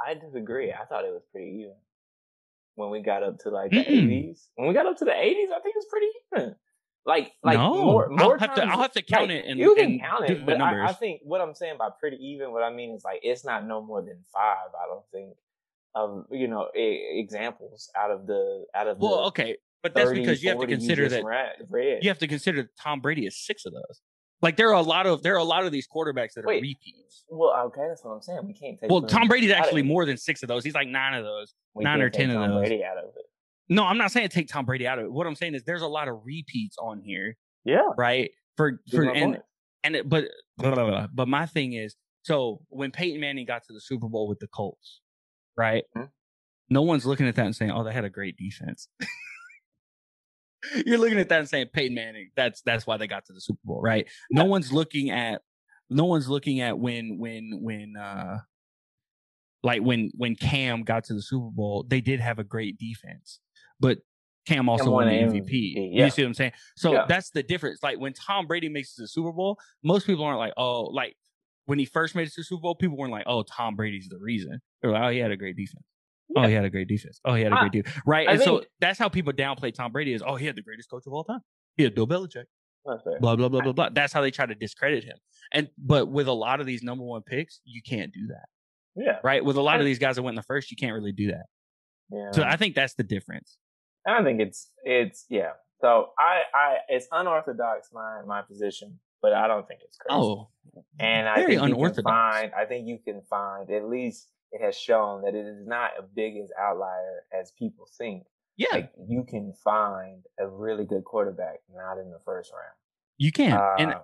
I disagree. I thought it was pretty even when we got up to like the mm. eighties. When we got up to the eighties, I think it's pretty even. Like like no, more, more I'll have to. I'll have to count like, it and you can and count it, but I, I think what I'm saying by pretty even, what I mean is like it's not no more than five. I don't think of you know e- examples out of the out of the Well, okay, but that's because you have to consider just that read. read. you have to consider that Tom Brady is six of those. Like there are a lot of there are a lot of these quarterbacks that are repeats. Well, okay, that's what I'm saying. We can't take. Well, Tom Brady's actually more than six of those. He's like nine of those. We nine or 10 of Tom those. Brady out of it. No, I'm not saying take Tom Brady out of it. What I'm saying is there's a lot of repeats on here, Yeah, right? For for and point. and it, but blah, blah, blah. but my thing is so when Peyton Manning got to the Super Bowl with the Colts, right? Hmm. No one's looking at that and saying, "Oh, they had a great defense." <laughs> <laughs> You're looking at that and saying, "Peyton Manning, that's that's why they got to the Super Bowl, right?" No one's looking at no one's looking at when when when uh like when when Cam got to the Super Bowl, they did have a great defense, but Cam also won won the an MVP. MVP, yeah. You see what I'm saying? So Yeah. that's the difference. Like when Tom Brady makes it to the Super Bowl, most people aren't like, oh, like when he first made it to the Super Bowl, people weren't like, oh, Tom Brady's the reason. They're like, oh, he had a great defense. Oh, he had a great defense. Oh, he had a I- great defense. Right. I and so that's how people downplay Tom Brady is, oh, he had the greatest coach of all time. He had Bill Belichick That's blah blah blah blah blah. That's how they try to discredit him. And but with a lot of these number one picks, you can't do that, Yeah, right? With a lot I- of these guys that went in the first, you can't really do that. yeah. So I think that's the difference. I think it's it's yeah. So I I it's unorthodox my my position, but I don't think it's crazy. Oh, and I think you can unorthodox. find I think you can find at least it has shown that it is not as big as outlier as people think. yeah, Like you can find a really good quarterback not in the first round. you can. and Uh,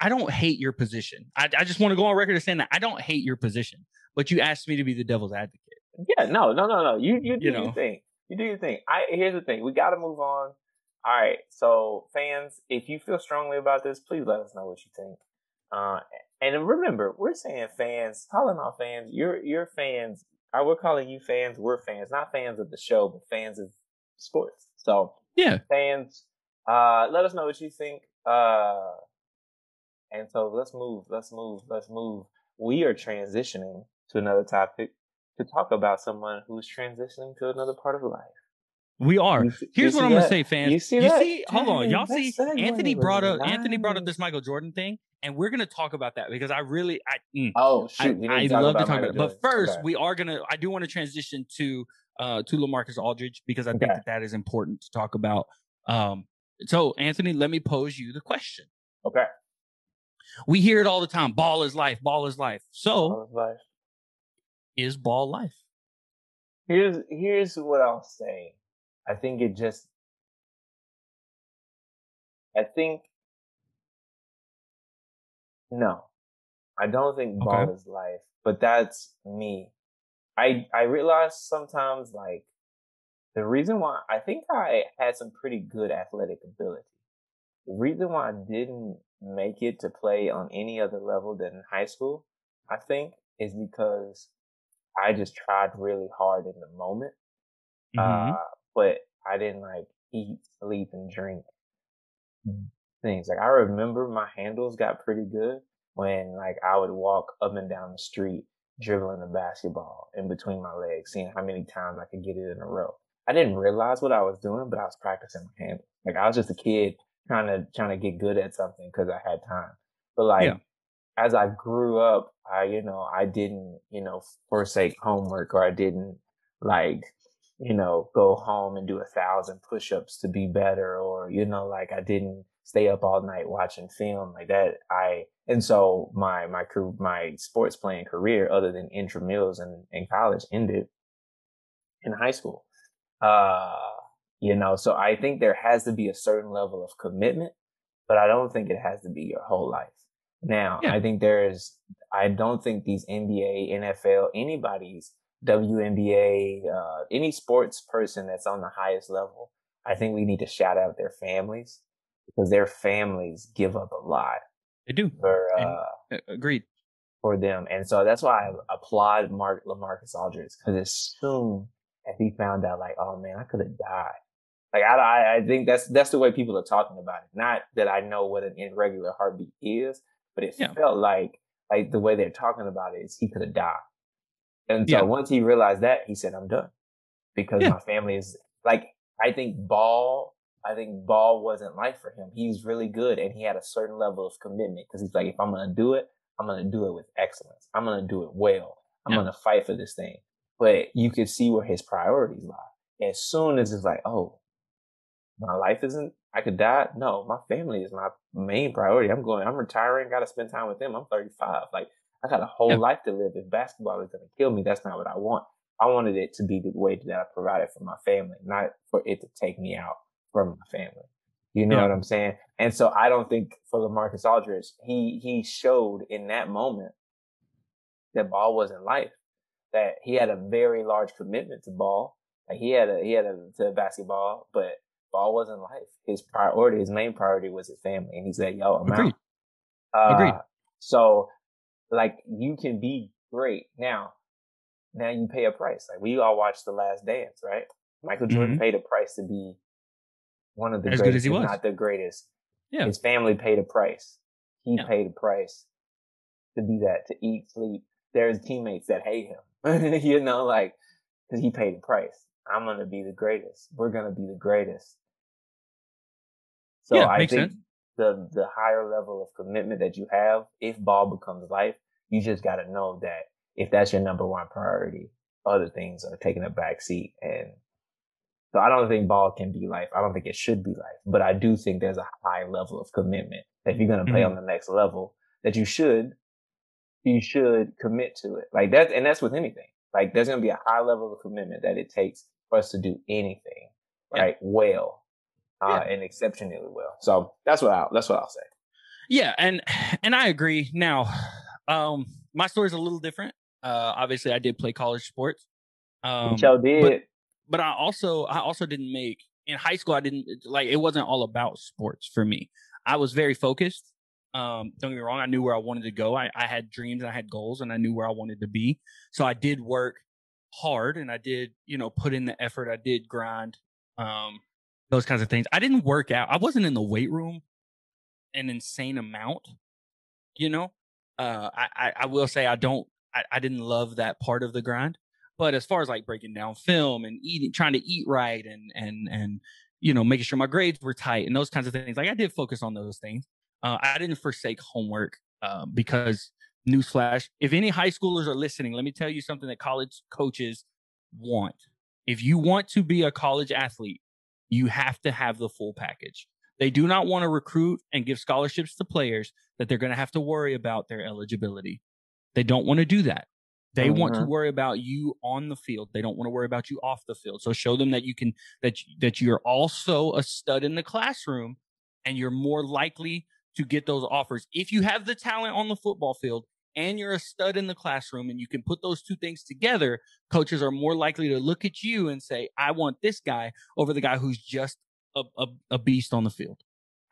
I don't hate your position. I, I just want to go on record as saying that I don't hate your position, but you asked me to be the devil's advocate. Yeah, no, no, no, no. You you do You your thing. You do your thing. I here's the thing. We got to move on. All right. So fans, if you feel strongly about this, please let us know what you think. Uh, and remember, we're saying fans, calling our fans. You're you're fans. Uh, we're calling you fans. We're fans, not fans of the show, but fans of sports. So Yeah, fans, uh, let us know what you think. Uh, and so let's move. Let's move. Let's move. We are transitioning to another topic to talk about someone who's transitioning to another part of life. we are. You Here's you what I'm gonna say, fans. You see that? hold on, y'all see. Anthony brought up. Anthony brought up this Michael Jordan thing, and we're gonna talk about that because I really, I, mm, Oh I, shoot! we I love to talk about it. But first, Okay. we are gonna. I do want to transition to uh to Lamarcus Aldridge because I think that that is important to talk about. Um, so Anthony, let me pose you the question. okay. We hear it all the time. Ball is life. Ball is life. So All of life. is ball life? Here's here's what I'll say. I think it just. I think. No, I don't think ball Okay. is life, but that's me. I I realize sometimes like the reason why I think I had some pretty good athletic ability. The reason why I didn't make it to play on any other level than high school, I think, is because I just tried really hard in the moment. Mhm. Uh, but I didn't like eat, sleep, and drink things. Like I remember my handles got pretty good when like I would walk up and down the street dribbling the basketball in between my legs, seeing how many times I could get it in a row. I didn't realize what I was doing, but I was practicing my handles. Like I was just a kid trying to trying to get good at something because I had time. But like Yeah. as I grew up, I you know I didn't you know forsake homework or I didn't like you know go home and do a thousand push-ups to be better or you know like I didn't stay up all night watching film like that. I and so my my car- my sports playing career other than intramurals and in college ended in high school. Uh, you know, so I think there has to be a certain level of commitment, but I don't think it has to be your whole life. Now, Yeah. I think there's, I don't think these NBA, NFL, anybody's WNBA, uh, any sports person that's on the highest level, I think we need to shout out their families because their families give up a lot They do. for, uh, Agreed. for them. And so that's why I applaud Mark Lamarcus Aldridge because as soon as he found out, like, oh man, I could have died. Like I, I, I think that's that's the way people are talking about it. Not that I know what an irregular heartbeat is, but it Yeah. felt like like the way they're talking about it is he could have died. And so Yeah. once he realized that, he said, "I'm done," because Yeah. my family is like. I think ball. I think ball wasn't life for him. He's really good, and he had a certain level of commitment because he's like, if I'm gonna do it, I'm gonna do it with excellence. I'm gonna do it well. I'm Yeah. gonna fight for this thing. But you could see where his priorities lie. As soon as it's like, oh, my life isn't, I could die. No, my family is my main priority. I'm going, I'm retiring, got to spend time with them. I'm 35. Like, I got a whole Yeah. life to live. If basketball is going to kill me, that's not what I want. I wanted it to be the way that I provided for my family, not for it to take me out from my family. You know Yeah. what I'm saying? And so I don't think for Lamarcus Aldridge, he he showed in that moment that ball wasn't life. That he had a very large commitment to ball. Like he had a he had a to basketball, but ball wasn't life. His priority, his main priority was his family. And he said, Yo, I'm Agreed. out. Uh, Agreed. So like you can be great. Now, now you pay a price. Like we all watched The Last Dance, right? Michael Jordan paid a price to be one of the Mm-hmm. As good greatest, was. not the greatest. Yeah. His family paid a price. He Yeah. paid a price to be that, to eat, sleep. There's teammates that hate him. <laughs> you know, like, cause he paid a price. I'm gonna be the greatest. We're gonna be the greatest. So Yeah, I makes think sense. The the higher level of commitment that you have, if ball becomes life, you just gotta know that if that's your number one priority, other things are taking a back seat. And so I don't think ball can be life. I don't think it should be life, but I do think there's a high level of commitment that if you're going to play Mhm. on the next level that you should, you should commit to it. Like that. And that's with anything. Like there's going to be a high level of commitment that it takes for us to do anything, Yeah. right? Well, uh, and exceptionally well. So that's what I, that's what I'll say. Yeah, and and I agree. Now, um, my story's a little different. Uh, obviously, I did play college sports. Um, did. but but I also I also didn't make in high school. I didn't like it wasn't all about sports for me. I was very focused. Um, don't get me wrong. I knew where I wanted to go. I, I had dreams. I had goals, and I knew where I wanted to be. So I did work hard, and I did you know put in the effort. I did grind. Um, those kinds of things. I didn't work out. I wasn't in the weight room an insane amount. You know, uh, I, I I will say I don't. I, I didn't love that part of the grind. But as far as like breaking down film and eating, trying to eat right and and and you know making sure my grades were tight and those kinds of things, like I did focus on those things. Uh, I didn't forsake homework uh, because newsflash: if any high schoolers are listening, let me tell you something that college coaches want. If you want to be a college athlete, you have to have the full package. They do not want to recruit and give scholarships to players that they're going to have to worry about their eligibility. They don't want to do that. They want to Mhm. worry about you on the field. They don't want to worry about you off the field. So show them that you can that that you're also a stud in the classroom and you're more likely to get those offers if you have the talent on the football field and you're a stud in the classroom and you can put those two things together, coaches are more likely to look at you and say, "I want this guy over the guy who's just a, a, a beast on the field."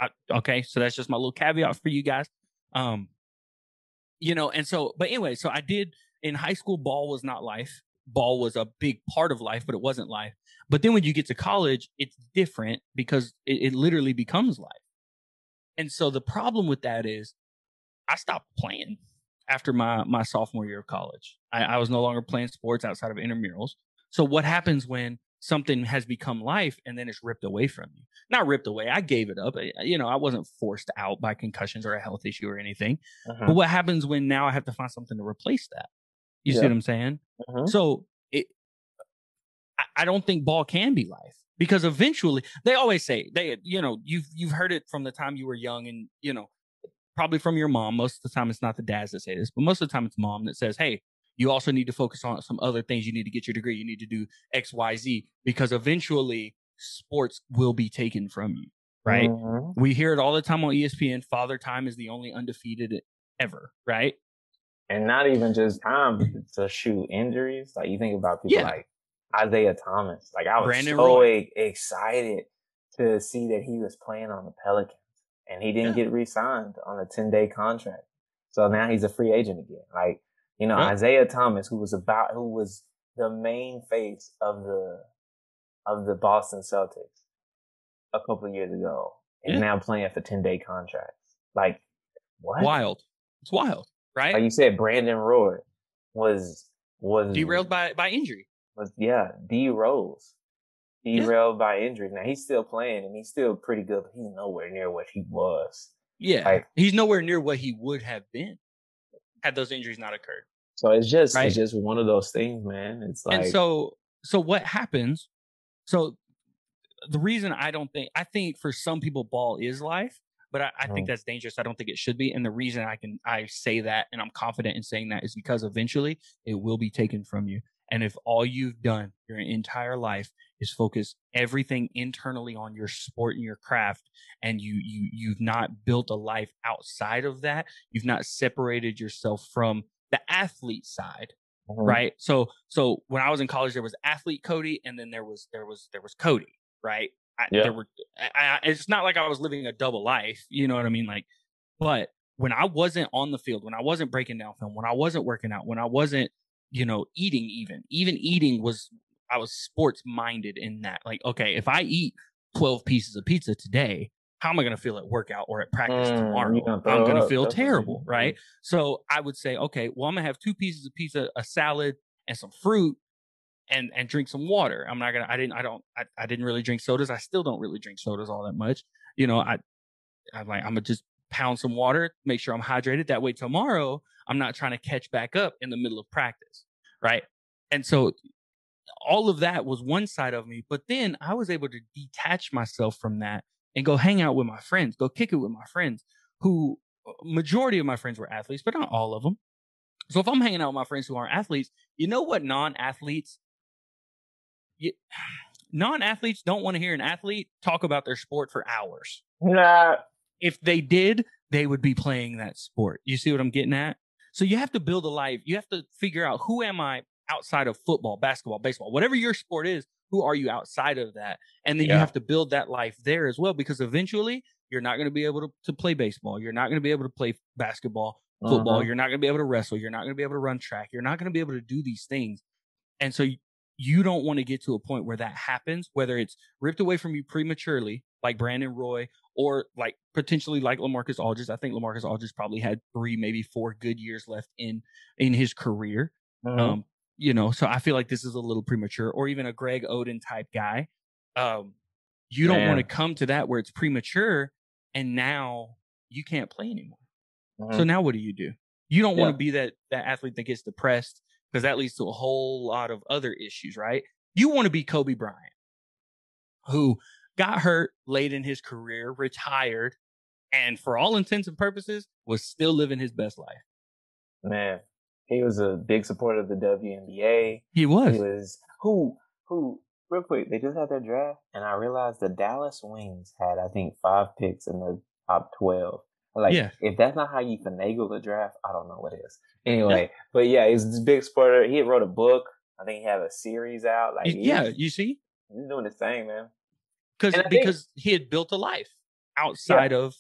I, okay, so that's just my little caveat for you guys. Um, you know, and so, but anyway, so I did in high school. Ball was not life. Ball was a big part of life, but it wasn't life. But then when you get to college, it's different because it, it literally becomes life. And so the problem with that is, I stopped playing after my my sophomore year of college. I, I was no longer playing sports outside of intramurals. So what happens when something has become life and then it's ripped away from you? Not ripped away. I gave it up. You know, I wasn't forced out by concussions or a health issue or anything. Mhm. But what happens when now I have to find something to replace that? You see what I'm saying? Mhm. So it, I, I don't think ball can be life because eventually they always say they, you know, you've you've heard it from the time you were young, and you know, probably from your mom. Most of the time, it's not the dads that say this, but most of the time, it's mom that says, "Hey, you also need to focus on some other things. You need to get your degree. You need to do X, Y, Z because eventually sports will be taken from you. Right? Mhm. We hear it all the time on ESPN. Father Time is the only undefeated ever. Right? And not even just time to shoot injuries. Like you think about people Yeah. like Isaiah Thomas. Like I was Brandon so Roy. excited to see that he was playing on the Pelicans and he didn't Yeah. get re-signed on a 10 day contract. So now he's a free agent again. Like, you know, Yeah. Isaiah Thomas, who was about, who was the main face of the, of the Boston Celtics a couple of years ago is Yeah. now playing for 10 day contracts. Like, what? Wild. It's wild. Right? Like you said, Brandon Roy was, was Derailed by by injury. was yeah, D Rose. Derailed by injury. Now he's still playing and he's still pretty good, but he's nowhere near what he was. Yeah. Like- He's nowhere near what he would have been had those injuries not occurred. So it's just Right. it's just one of those things, man. It's like and so so what happens so the reason i don't think i think for some people ball is life but i, I think Mhm. that's dangerous i don't think it should be and the reason i can i say that and i'm confident in saying that is because eventually it will be taken from you and if all you've done your entire life is focus everything internally on your sport and your craft and you you you've not built a life outside of that you've not separated yourself from the athlete side Mhm. right so so when i was in college there was athlete cody and then there was there was there was cody right I, Yeah. there were I, I, it's not like i was living a double life you know what i mean like but when i wasn't on the field when i wasn't breaking down film when i wasn't working out when i wasn't you know eating even even eating was i was sports minded in that like okay if i eat 12 pieces of pizza today how am i going to feel at workout or at practice Mm, tomorrow gonna i'm going to feel terrible right so I would say, okay, well, I'm gonna have two pieces of pizza, a salad, and some fruit, and and drink some water. I'm not gonna. I didn't. I don't. I, I didn't really drink sodas. I still don't really drink sodas all that much. You know, I I'm like I'm gonna just pound some water, make sure I'm hydrated. That way, tomorrow I'm not trying to catch back up in the middle of practice, right? And so all of that was one side of me, but then I was able to detach myself from that and go hang out with my friends, go kick it with my friends who uh, majority of my friends were athletes, but not all of them. So if I'm hanging out with my friends who aren't athletes, you know what non-athletes you, <sighs> non-athletes don't want to hear an athlete talk about their sport for hours. Nah. If they did, they would be playing that sport. You see what I'm getting at? So you have to build a life. You have to figure out who am I outside of football, basketball, baseball, whatever your sport is, who are you outside of that? And then you have to build that life there as well because eventually you're not going to be able to, to play baseball. You're not going to be able to play basketball, football. Mhm. You're not going to be able to wrestle. You're not going to be able to run track. You're not going to be able to do these things. And so you, you don't want to get to a point where that happens, whether it's ripped away from you prematurely, like Brandon Roy, or like potentially like Lamarcus Aldridge. I think Lamarcus Aldridge probably had three, maybe four good years left in in his career. Mhm. Um, you know, so I feel like this is a little premature, or even a Greg Oden type guy. Um, you don't want to come to that where it's premature and now you can't play anymore. So Mhm. now what do you do? You don't want to be that that athlete that gets depressed because that leads to a whole lot of other issues, right? You want to be Kobe Bryant, who got hurt late in his career, retired, and for all intents and purposes was still living his best life. man, he was a big supporter of the WNBA. He was. He was who who real quick. They just had their draft, and I realized the Dallas Wings had I think five picks in the top twelve. Like, Yeah. if that's not how you finagle the draft, I don't know what is. Anyway, but yeah, he's this big supporter. He wrote a book. I think he had a series out. Like, yeah, you see, he's doing his thing, man. Because And I think- because he had built a life outside of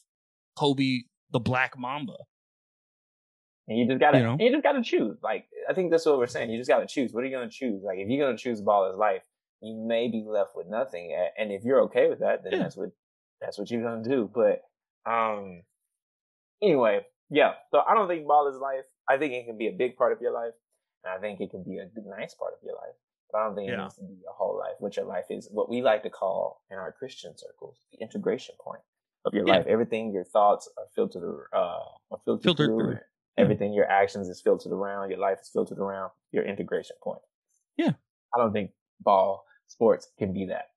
Kobe, the Black Mamba. And you just gotta, You know? you just gotta choose. Like, I think that's what we're saying. You just gotta choose. What are you gonna choose? Like, if you're gonna choose baller's life, you may be left with nothing. And if you're okay with that, then Yeah. that's what, that's what you're gonna do. But, um, anyway, yeah. So I don't think baller's life. I think it can be a big part of your life. And I think it can be a nice part of your life. But I don't think it Yeah. needs to be your whole life. What your life is, what we like to call in our Christian circles, the integration point of your Yeah. life. Everything, your thoughts are filtered, uh, are filtered, Filtered through. through. Everything, your actions is filtered around. Your life is filtered around your integration point. Yeah. I don't think ball sports can be that.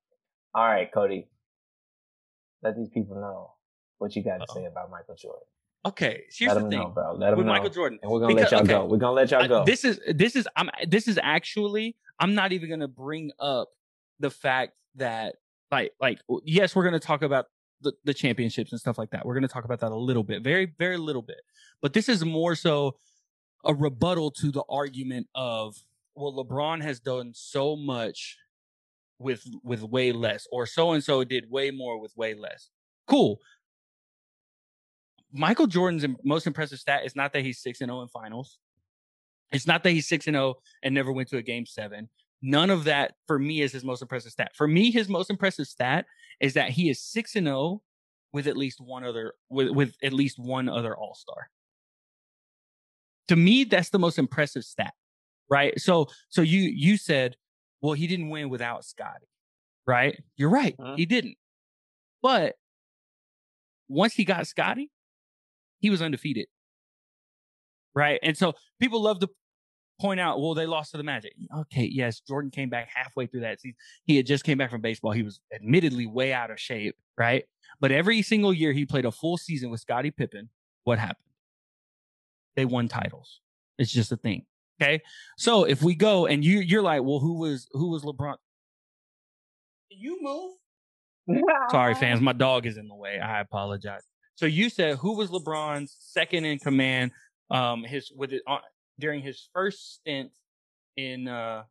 All right, Cody. Let these people know what you got to say about Michael Jordan. Okay, here's Let the thing know, bro. Let with know. Michael Jordan. and we're gonna Because- let y'all okay. go. We're gonna let y'all I- go. this is this is I'm this is actually I'm not even gonna bring up the fact that like like yes we're gonna talk about the, the championships and stuff like that. We're gonna talk about that a little bit, very very little bit. But this is more so a rebuttal to the argument of well LeBron has done so much with with way less or so and so did way more with way less. Cool. Michael Jordan's most impressive stat is not that he's 6 and 0 in finals. It's not that he's 6 and 0 and never went to a game 7. None of that for me is his most impressive stat. For me his most impressive stat is that he is 6 and 0 with at least one other with with at least one other All-Star. To me that's the most impressive stat. Right? So so you you said well he didn't win without Scottie. Right? You're right. Mhm. He didn't. But once he got Scottie, he was undefeated. Right. And so people love to point out, well, they lost to the Magic. Okay. Yes. Jordan came back halfway through that season. He had just came back from baseball. He was admittedly way out of shape. Right. But every single year he played a full season with Scottie Pippen. What happened? They won titles. It's just a thing. Okay. So if we go and you you're like, well, who was who was LeBron? You move? Sorry, fans. My dog is in the way. I apologize. So you said who was LeBron's second in command? Um, his with it on during his first stint in. uh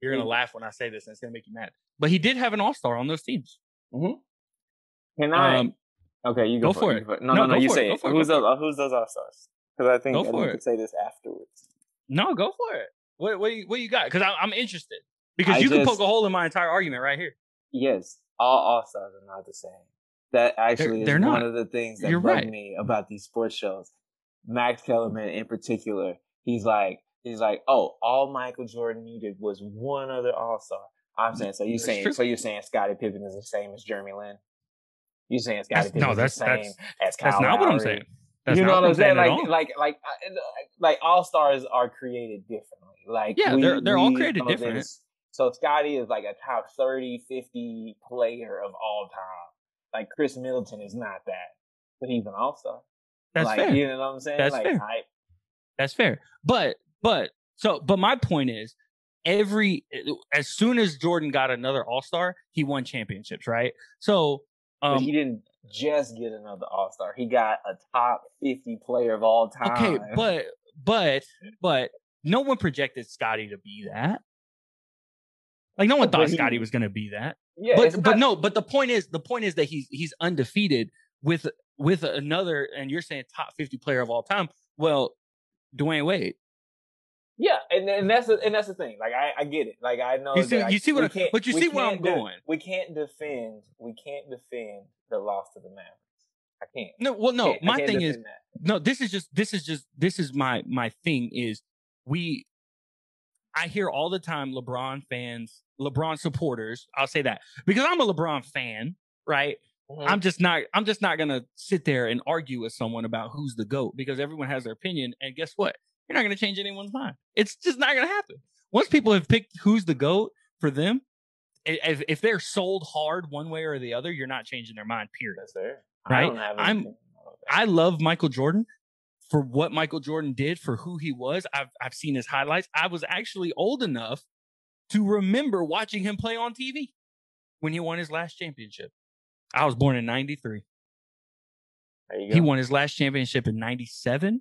You're gonna Mm. laugh when I say this, and it's gonna make you mad. But he did have an All Star on those teams. Can I? Um, okay, you go, go for you it. No, No, no, no. You say it, it. Who's those? Who's those all stars? Because I think I it. say this afterwards. no, go for it. What what you, what you got? Because I'm interested. Because I you can poke a hole in my entire argument right here. Yes, all all stars are not the same. That actually they're is one not. of the things that You're bug right. me about these sports shows. Max Kellerman in particular, he's like he's like, oh, all Michael Jordan needed was one other All Star. I'm saying, so you saying, true. so you're saying Scottie Pippen is the same as Jeremy Lin? You saying Scottie Pippen no, is that's- the same that's- as Kyle That's not what I'm saying. That's you know what I'm saying? Like, all. like, like, like, all stars are created differently. Like, Yeah, we- they're- they're all created different. So Scottie is like a top 30, 50 player of all time. Like Khris Middleton is not that, but he's an all star. That's like, fair. You know what I'm saying? That's like, fair. I, That's fair. But but so but my point is every as soon as Jordan got another All-Star, he won championships, right? So um he didn't just get another all star. He got a top 50 player of all time. okay, but but but no one projected Scottie to be that. Like no one thought he- Scottie was going to be that. Yeah, but but no, but the point is the point is that he's he's undefeated with with another and you're saying top 50 player of all time. Well, Dwyane Wade. Yeah, and and that's the, and that's the thing. Like I, I get it. Like I know You see- you see what I- but you see where I'm going. we can't defend. We can't defend the loss to the Mavericks. I can't. No, well no, my thing is that. no this is just this is just this is my my thing is we i hear all the time lebron fans lebron supporters i'll say that because i'm a lebron fan right Mhm. i'm just not i'm just not gonna sit there and argue with someone about who's the goat because everyone has their opinion and guess what you're not gonna change anyone's mind it's just not gonna happen once people have picked who's the goat for them if, if they're sold hard one way or the other you're not changing their mind period That's fair. Right? I don't have an I'm- opinion about that. I love Michael Jordan for what Michael Jordan did for who he was. I've I've seen his highlights. I was actually old enough to remember watching him play on TV when he won his last championship. I was born in 93. There you go. He won his last championship in 97,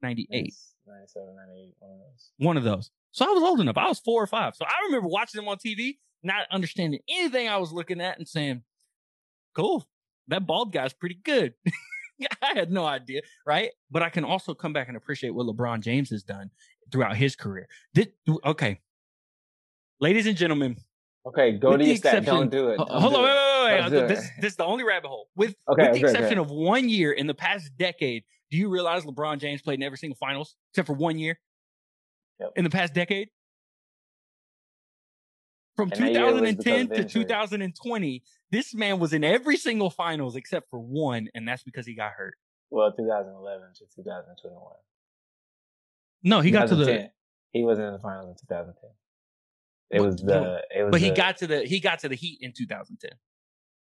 98. Nice. 97, 98, one of those. One of those. So I was old enough. I was 4 or 5. So I remember watching him on TV, not understanding anything I was looking at and saying, "Cool. That bald guy's pretty good." <laughs> <laughs> I had no idea, right? But I can also come back and appreciate what LeBron James has done throughout his career. Did, okay, ladies and gentlemen, Okay, go to your stat. Don't do it. Don't hold do on, wait, wait, wait, wait. This, this is the only rabbit hole. With, Okay, with the exception of one year in the past decade, do you realize LeBron James played in every single finals except for one year Yep. in the past decade? From And that year was because 2010 to 2020, this man was in every single finals except for one, and that's because he got hurt. Well, 2011 to 2021. No, he got to the He wasn't in the finals in 2010. It What- was the. It was. but he the- got to the he got to the Heat in 2010.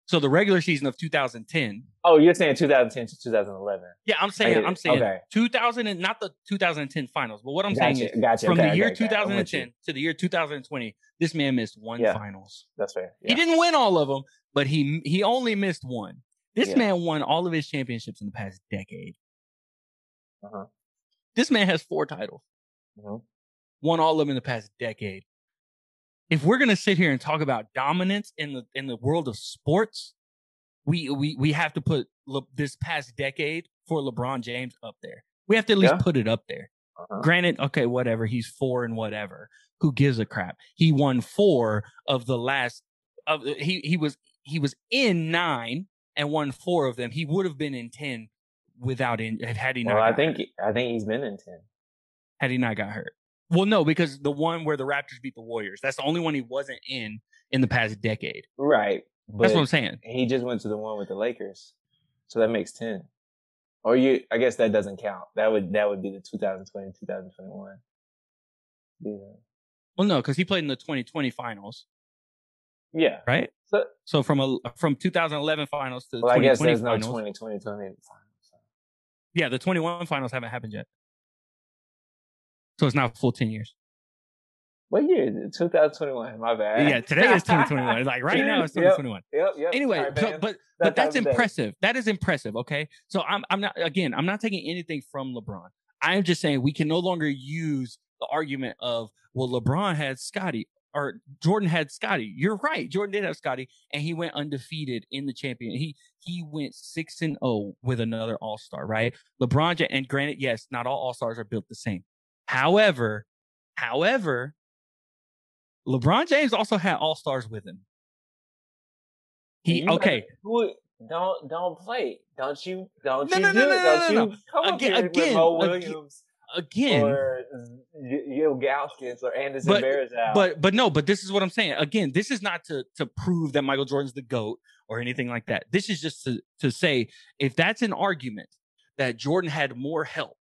So the regular season of 2010. Oh, you're saying 2010 to 2011. Yeah, I'm saying I'm saying Okay. 2000 and not the 2010 finals, but what I'm saying is Gotcha. from okay, the year okay, okay. I'm with you. 2010 to the year 2020, this man missed one Yeah. finals. That's fair. He didn't win all of them, but he he only missed one. This Yeah. man won all of his championships in the past decade. Uh-huh. This man has four titles. Mhm. Won all of them in the past decade. If we're gonna sit here and talk about dominance in the in the world of sports, we we we have to put Le, this past decade for LeBron James up there. We have to at least Yeah. put it up there. Uh-huh. Granted, okay, whatever. He's four and whatever. Who gives a crap? He won four of the last of he he was he was in nine and won four of them. He would have been in ten without in had he not. Well, I think hurt. I think he's been in 10. had he not got hurt. Well, no, because the one where the Raptors beat the Warriors, that's the only one he wasn't in in the past decade. Right. But That's what I'm saying. he just went to the one with the Lakers. So that makes 10. Or you I guess that doesn't count. That would that would be the 2020 2021. Yeah. Well, no, because he played in the 2020 finals, Yeah. right? So So from a from 2011 finals to the well, I guess 2020 there's no finals. 2020 2020 finals. so. Yeah, the 21 finals haven't happened yet. So it's not full 10 years. What year? is it? 2021. My bad. Yeah, today is <laughs> 2021. Like right now it's 2021. Yep, yep. Anyway, Sorry, so- but That but that's day. impressive. That is impressive. Okay, so I'm I'm not again. I'm not taking anything from LeBron. I am just saying we can no longer use the argument of well, LeBron had Scottie or Jordan had Scottie. You're right. Jordan did have Scottie, and he went undefeated in the champion. He he went six and zero with another All Star. Right? LeBron and granted, yes, not all All Stars are built the same. However, however, LeBron James also had All Stars with him. He okay. Who, don't don't play. Don't you? Don't No, you no, do no, it? Don't no, you no. come up Again- here with again, Mo again, Williams Again, or Yale Galskins or Anderson But- Varejao. but but no, but this is what I'm saying. Again, this is not to to prove that Michael Jordan's the goat or anything like that. This is just to to say if that's an argument that Jordan had more help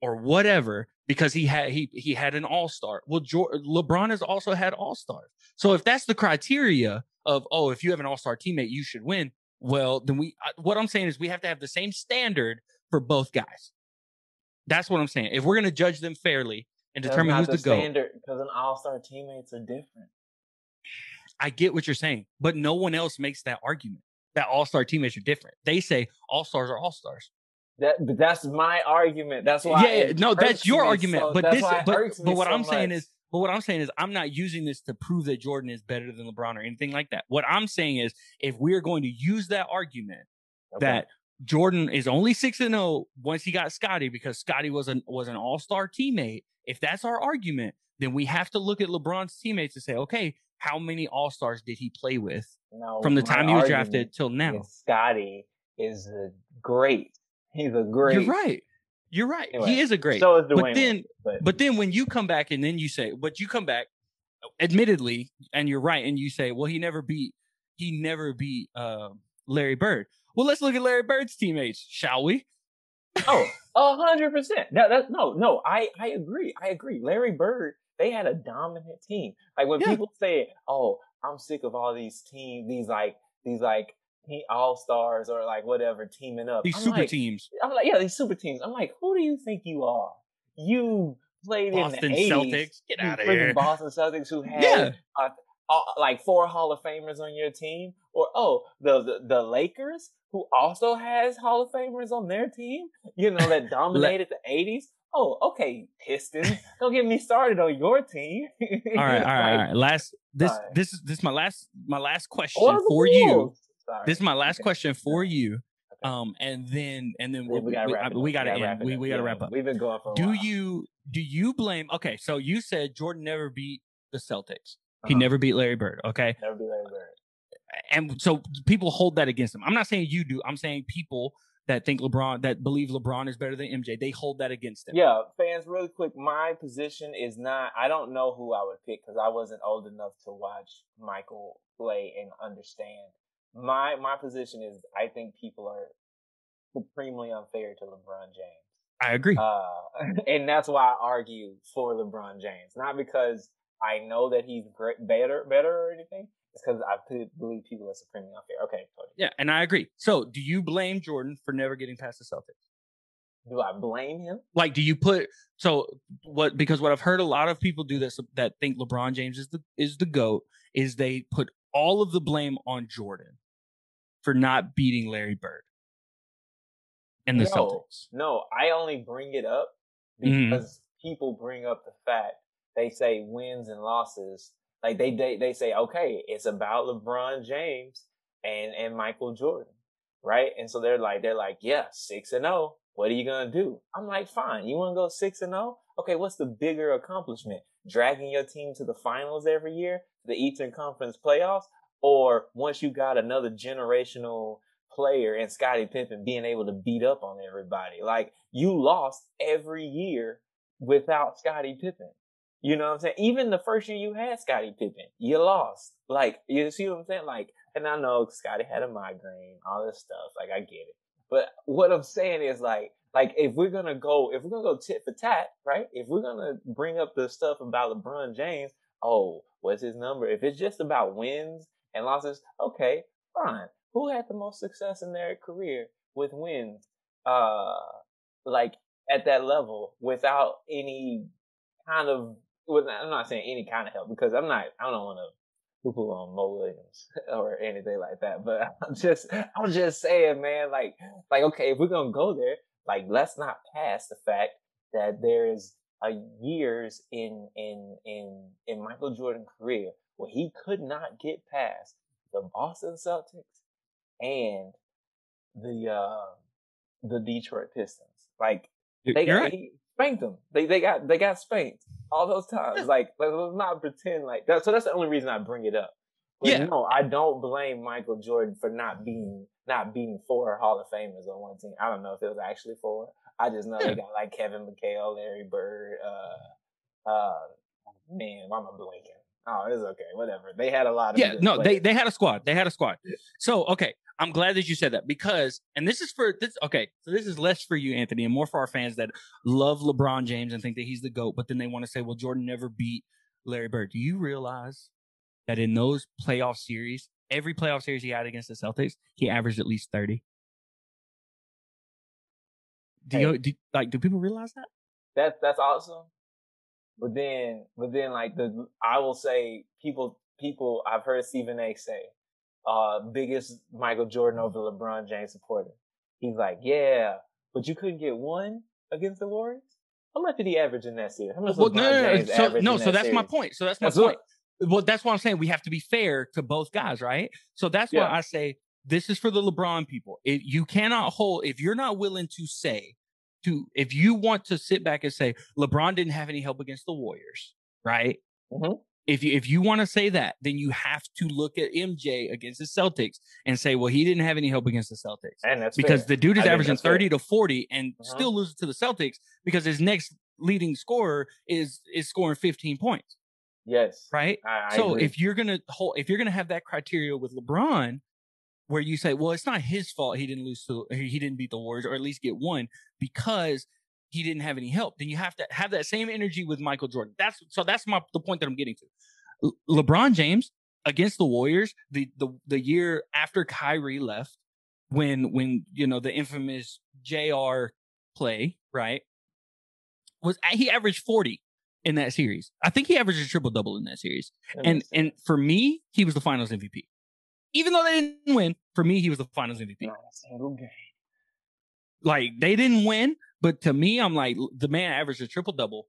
or whatever because he had he he had an all star. Well, Jor- LeBron has also had all stars. So if that's the criteria of oh, if you have an all star teammate, you should win. Well, then we what I'm saying is we have to have the same standard for both guys. That's what I'm saying. If we're gonna judge them fairly and determine who's the, goat, standard because an All Star teammates are different. I get what you're saying, but no one else makes that argument that all star teammates are different. They say all stars are all stars. That but that's my argument. That's why. Yeah, yeah, no, that's your me argument. so- but this, but, but what so I'm saying is, but what I'm saying is, I'm not using this to prove that Jordan is better than LeBron or anything like that. What I'm saying is, if we're going to use that argument Okay. that Jordan is only six and zero once he got Scottie because Scottie was an was an all star teammate. If that's our argument, then we have to look at LeBron's teammates and say, okay, how many all stars did he play with No, from the time he was drafted till now? Scottie is a great. He's a great. You're right. You're right. Anyway, he is a great. So is Dwyane. but then, but, but then when you come back and then you say, but you come back, admittedly, and you're right, and you say, well, he never beat, he never beat uh, Larry Bird. Well, let's look at Larry Bird's teammates, shall we? oh, <laughs> a hundred percent. That no no. I I agree. I agree. Larry Bird. They had a dominant team. Like when Yeah. people say, "Oh, I'm sick of all these teams, these like these like all stars or like whatever teaming up." These I'm super like, teams, I'm like, yeah, these super teams. I'm like, who do you think you are? You played Boston in the 80s. Celtics, get out of here. Boston Celtics who had Yeah, uh, like four Hall of Famers on your team, or oh, the, the the Lakers who also has Hall of Famers on their team. You know that <laughs> dominated the '80s. Oh, okay, Pistons. <laughs> Don't get me started on your team. all right, all right, all <laughs> right. Last this Sorry. this is this is my last my last question for you. Sorry. This is my last Okay. question for you. Okay. Um, and then and then We, we, gotta we, wrap we up. gotta wrap end. We we gotta Yeah, wrap up. We've been going for a Do while. you do you blame? Okay, so you said Jordan never beat the Celtics. He Uh-huh. never beat Larry Bird. Okay, never be Larry Bird? and so people hold that against him. I'm not saying you do. I'm saying people that think LeBron that believe LeBron is better than MJ. They hold that against him. Yeah, fans, really quick. My position is not. I don't know who I would pick because I wasn't old enough to watch Michael play and understand. My my position is. I think people are supremely unfair to LeBron James, I agree. uh, <laughs> and that's why I argue for LeBron James. Not because I know that he's great, better, better or anything. It's because I believe people are supremely unfair. Okay, Cody. Yeah, and I agree. So, do you blame Jordan for never getting past the Celtics? Do I blame him? Like, do you put so what? Because what I've heard a lot of people do this that think LeBron James is the is the goat is they put all of the blame on Jordan for not beating Larry Bird and the no, Celtics. No, I only bring it up Mhm. because people bring up the fact they say wins and losses. Like they they they say, okay, it's about LeBron James and and Michael Jordan, right? And so they're like they're like, yeah, six and zero. What are you gonna do? I'm like, fine. You want to go six and zero? Okay, what's the bigger accomplishment? Dragging your team to the finals every year, the Eastern Conference playoffs, or once you got another generational player and Scottie Pippen being able to beat up on everybody. Like you lost every year without Scottie Pippen. You know what I'm saying? Even the first year you had Scottie Pippen, you lost. Like you see what I'm saying? Like, and I know Scottie had a migraine, all this stuff. Like I get it. But what I'm saying is like, like if we're gonna go, if we're gonna go tit for tat, right? If we're gonna bring up the stuff about LeBron James, oh, what's his number? If it's just about wins and losses, okay, fine. Who had the most success in their career with wins? Uh, like at that level without any kind of, with, I'm not saying any kind of help because I'm not, I don't want to poo on Mo Williams <laughs> or anything like that. But <laughs> I'm just, I'm just saying, man, like, like, okay, if we're to go there, like, let's not pass the fact that there's a years in, in, in, in Michael Jordan career where he could not get past the Boston Celtics and the, uh, the Detroit Pistons. Like, they You're got, right. he spanked them. They they got they got spanked all those times. Like let- let's not pretend like that. So that's the only reason I bring it up. But Yeah. no, I don't blame Michael Jordan for not being not beating four Hall of Famers on one team. I don't know if it was actually four. I just know Yeah. they got like Kevin McHale, Larry Bird, uh uh man, why am I blanking? Oh, it's okay, whatever. They had a lot of yeah no they players. they had a squad they had a squad so okay i'm glad that you said that because and this is for this okay so this is less for you anthony and more for our fans that love lebron james and think that he's the goat but then they want to say well jordan never beat larry bird do you realize that in those playoff series every playoff series he had against the celtics he averaged at least 30 do you do, like do people realize that that's that's awesome. But then, but then, like the I will say, people, people, I've heard Stephen A. say, uh, biggest Michael Jordan over LeBron James supporter. He's like, yeah, but you couldn't get one against the Warriors. How much did he average in that series? How much well, LeBron no, no, no, James so, no, so that that's my point. So that's my That's point. what- Well, that's what I'm saying. We have to be fair to both guys, right? So that's Yeah. why I say this is for the LeBron people. It, you cannot hold if you're not willing to say to if you want to sit back and say LeBron didn't have any help against the Warriors, right? Mhm. If you if you want to say that, then you have to look at MJ against the Celtics and say, well, he didn't have any help against the Celtics And that's because fair. the dude is think averaging that's fair. 30 to 40 and Mhm. still loses to the Celtics because his next leading scorer is is scoring 15 points, Yes. right? I, I so agree. if you're gonna hold, if you're gonna have that criteria with LeBron, where you say, well, it's not his fault he didn't lose to, he didn't beat the Warriors or at least get one because he didn't have any help, then you have to have that same energy with Michael Jordan. That's so that's my the point that I'm getting to. Le- LeBron James against the Warriors, the the the year after Kyrie left, when when you know the infamous JR play, right? Was he averaged 40 in that series. I think he averaged a triple double in that series. That And and for me, he was the finals MVP. Even though they didn't win, for me, he was the finals MVP. not a single game. Like they didn't win, but to me, I'm like the man averaged a triple double.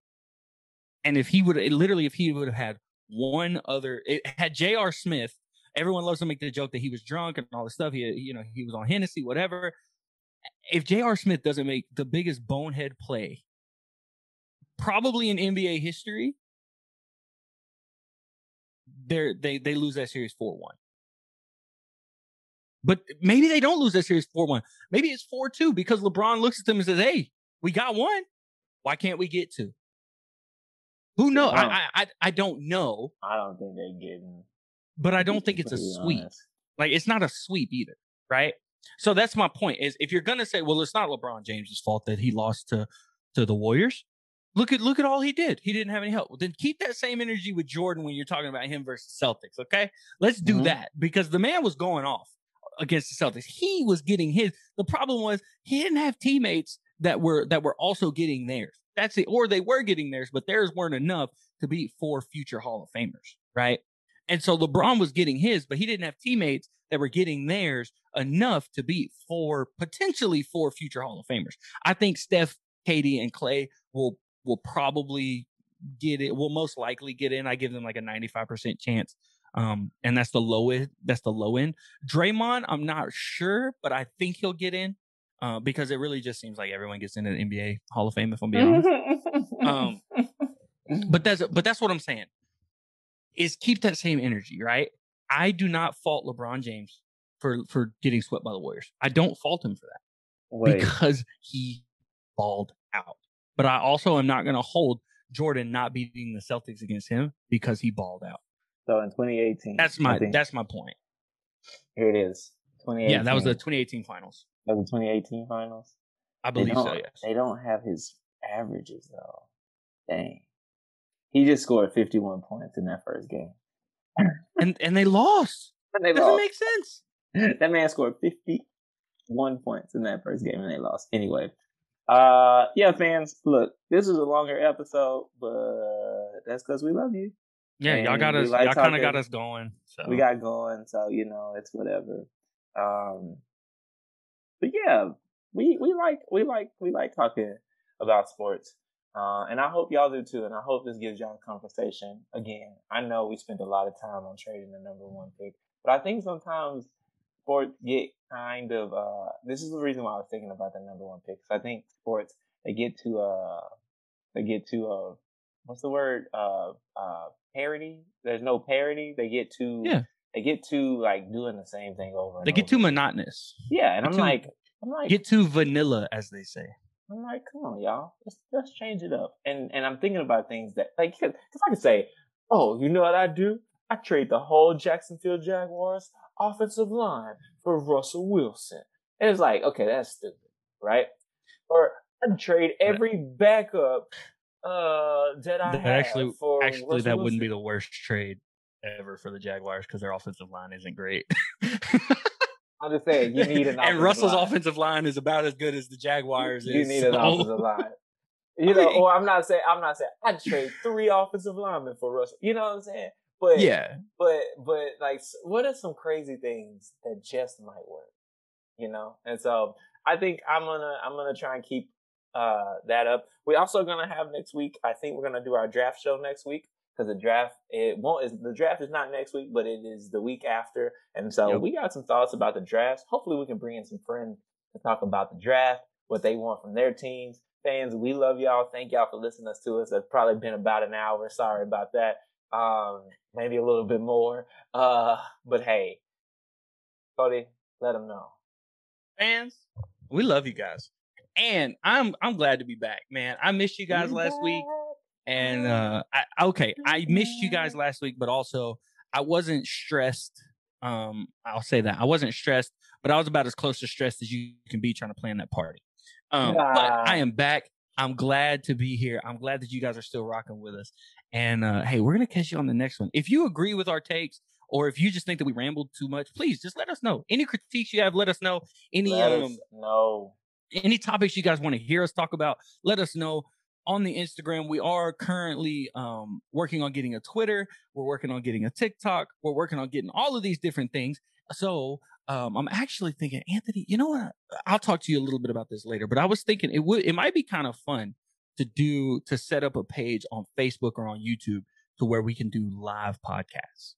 And if he would literally, if he would have had one other, it had J.R. Smith. Everyone loves to make the joke that he was drunk and all this stuff. He, you know, he was on Hennessy, whatever. If J.R. Smith doesn't make the biggest bonehead play, probably in NBA history, they they they lose that series four one. But maybe they don't lose that series four one. Maybe it's four two because LeBron looks at them and says, "Hey, we got one. Why can't we get two? Who knows? I, I I I don't know, I don't think they're getting. but I don't think it's a sweep. honest. Like it's not a sweep either, right? So that's my point. Is if you're gonna say, well, it's not LeBron James's fault that he lost to to the Warriors, Look at look at all he did. He didn't have any help. Well, then keep that same energy with Jordan when you're talking about him versus Celtics. Okay, let's do Mhm. that because the man was going off against the Celtics. He was getting his. The problem was he didn't have teammates that were that were also getting theirs. That's it. Or they were getting theirs, but theirs weren't enough to beat four future Hall of Famers, right? And so LeBron was getting his, but he didn't have teammates that were getting theirs enough to beat four potentially four future Hall of Famers. I think Steph, KD, and Clay will will probably get it. Will most likely get in. I give them like a ninety five percent chance. Um, and that's the low end. That's the low end. Draymond, I'm not sure, but I think he'll get in. Uh, because it really just seems like everyone gets into the NBA Hall of Fame. If I'm being honest, um, <laughs> but that's but that's what I'm saying. Is keep that same energy, right? I do not fault LeBron James for for getting swept by the Warriors. I don't fault him for that Wait, because he balled. But I also am not going to hold Jordan not beating the Celtics against him because he balled out. so in 2018, That's my that's my point. here it is. 2018. Yeah, that was the 2018 finals. that was the 2018 finals. I believe so. Yes. They don't have his averages though. Dang. He just scored 51 points in that first game. <clears throat> And and they lost. And they Doesn't lost. make sense. <laughs> that man scored 51 points in that first game and they lost. Anyway. Uh yeah, fans, look, this is a longer episode, but that's because we love you. Yeah, y'all got us. like y'all kind of got us going. So We got going, so you know, it's whatever. Um but yeah, we we like we like we like talking about sports. Uh, and I hope y'all do too. And I hope this gives y'all a conversation. Again, I know we spent a lot of time on trading the number one pick, but I think sometimes sports get kind of. Uh, this is the reason why I was thinking about the number one pick. 'cause I think sports they get to uh they get to uh what's the word uh uh parity. There's no parity. They get to Yeah. They get to like doing the same thing over. And they get over. too monotonous. Yeah, and get I'm too- like, I'm like, Get too vanilla, as they say. I'm like, come on, y'all, let's let's change it up. And and I'm thinking about things that like, because I could say, oh, you know what I do? I trade the whole Jacksonville Jaguars offensive line for Russell Wilson. And it's like, okay, that's stupid, right? Or I'd trade every backup uh that I That have actually- for Actually, Russell that wouldn't be the worst trade ever for the Jaguars because their offensive line isn't great. <laughs> I'm just saying, you need an and Russell's line. offensive line is about as good as the Jaguars. You is, need an so- offensive line. You I know, mean- or I'm not saying I'm not saying I'd trade three offensive linemen for Russell. You know what I'm saying? But Yeah, but but like, what are some crazy things that just might work? You know, and so I think I'm gonna I'm gonna try and keep uh that up. We're also gonna have next week. I think we're gonna do our draft show next week because the draft it won't is the draft is not next week, but it is the week after. And so Yep. we got some thoughts about the draft. Hopefully, we can bring in some friends to talk about the draft, what they want from their teams. Fans, we love y'all. Thank y'all for listening to us. It's probably been about an hour. Sorry about that. Um, maybe a little bit more. Uh, but hey, Cody, let them know. fans, we love you guys, and I'm I'm glad to be back, man. I missed you guys last week. And uh I okay, I missed you guys last week, but also I wasn't stressed. Um, I'll say that. I wasn't stressed, but I was about as close to stressed as you can be trying to plan that party. Um, but Ah. I am back. I'm glad to be here. I'm glad that you guys are still rocking with us. And uh hey, we're gonna catch you on the next one. If you agree with our takes, or if you just think that we rambled too much, please just let us know. Any critiques you have, let us know. Any Let um know. any topics you guys want to hear us talk about, let us know on the Instagram. We are currently um, working on getting a Twitter. We're working on getting a TikTok. We're working on getting all of these different things. So um, I'm actually thinking, Anthony, you know what? I'll talk to you a little bit about this later. But I was thinking it would it might be kind of fun to do to set up a page on Facebook or on YouTube to where we can do live podcasts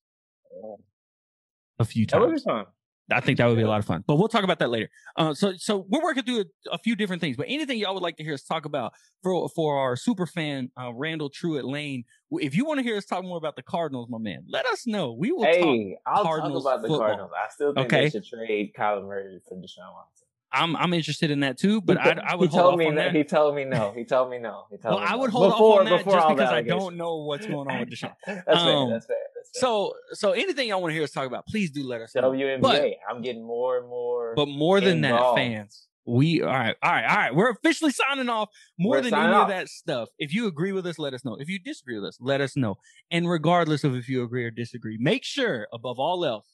a few That would be times. fun. I think that would be a lot of fun. But we'll talk about that later. Uh, so so we're working through a, a few different things. But anything y'all would like to hear us talk about for for our super fan uh, Randall Truett Lane, if you want to hear us talk more about the Cardinals, my man, let us know. We will talk. Hey, I'll Cardinals talk about the football. Cardinals. I still think Okay. they should trade Kyler Murray for Deshaun Watson. I'm I'm interested in that too. But I I would he told off me that. He told me no. He told me no. He told Well, me I would hold Before- off on that just because I don't know what's going on with <laughs> Deshaun. That's fair. Um, That's fair. That's fair. So so anything y'all want to hear us talk about, please do let us know. WNBA, But I'm getting more and more. but more than that, fans, We all right, all right, all right. We're officially signing off. More We're than any off. of that stuff. If you agree with us, let us know. If you disagree with us, let us know. And regardless of if you agree or disagree, make sure above all else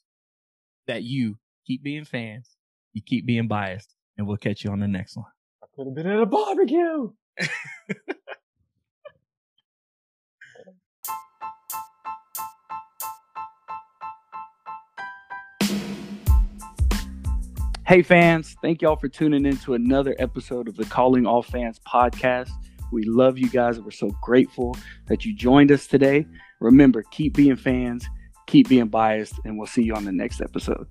that you keep being fans, you keep being biased, and we'll catch you on the next one. I could have been at a barbecue. <laughs> Hey, fans, thank y'all for tuning in to another episode of the Calling All Fans podcast. We love you guys. We're so grateful that you joined us today. Remember, keep being fans, keep being biased, and we'll see you on the next episode.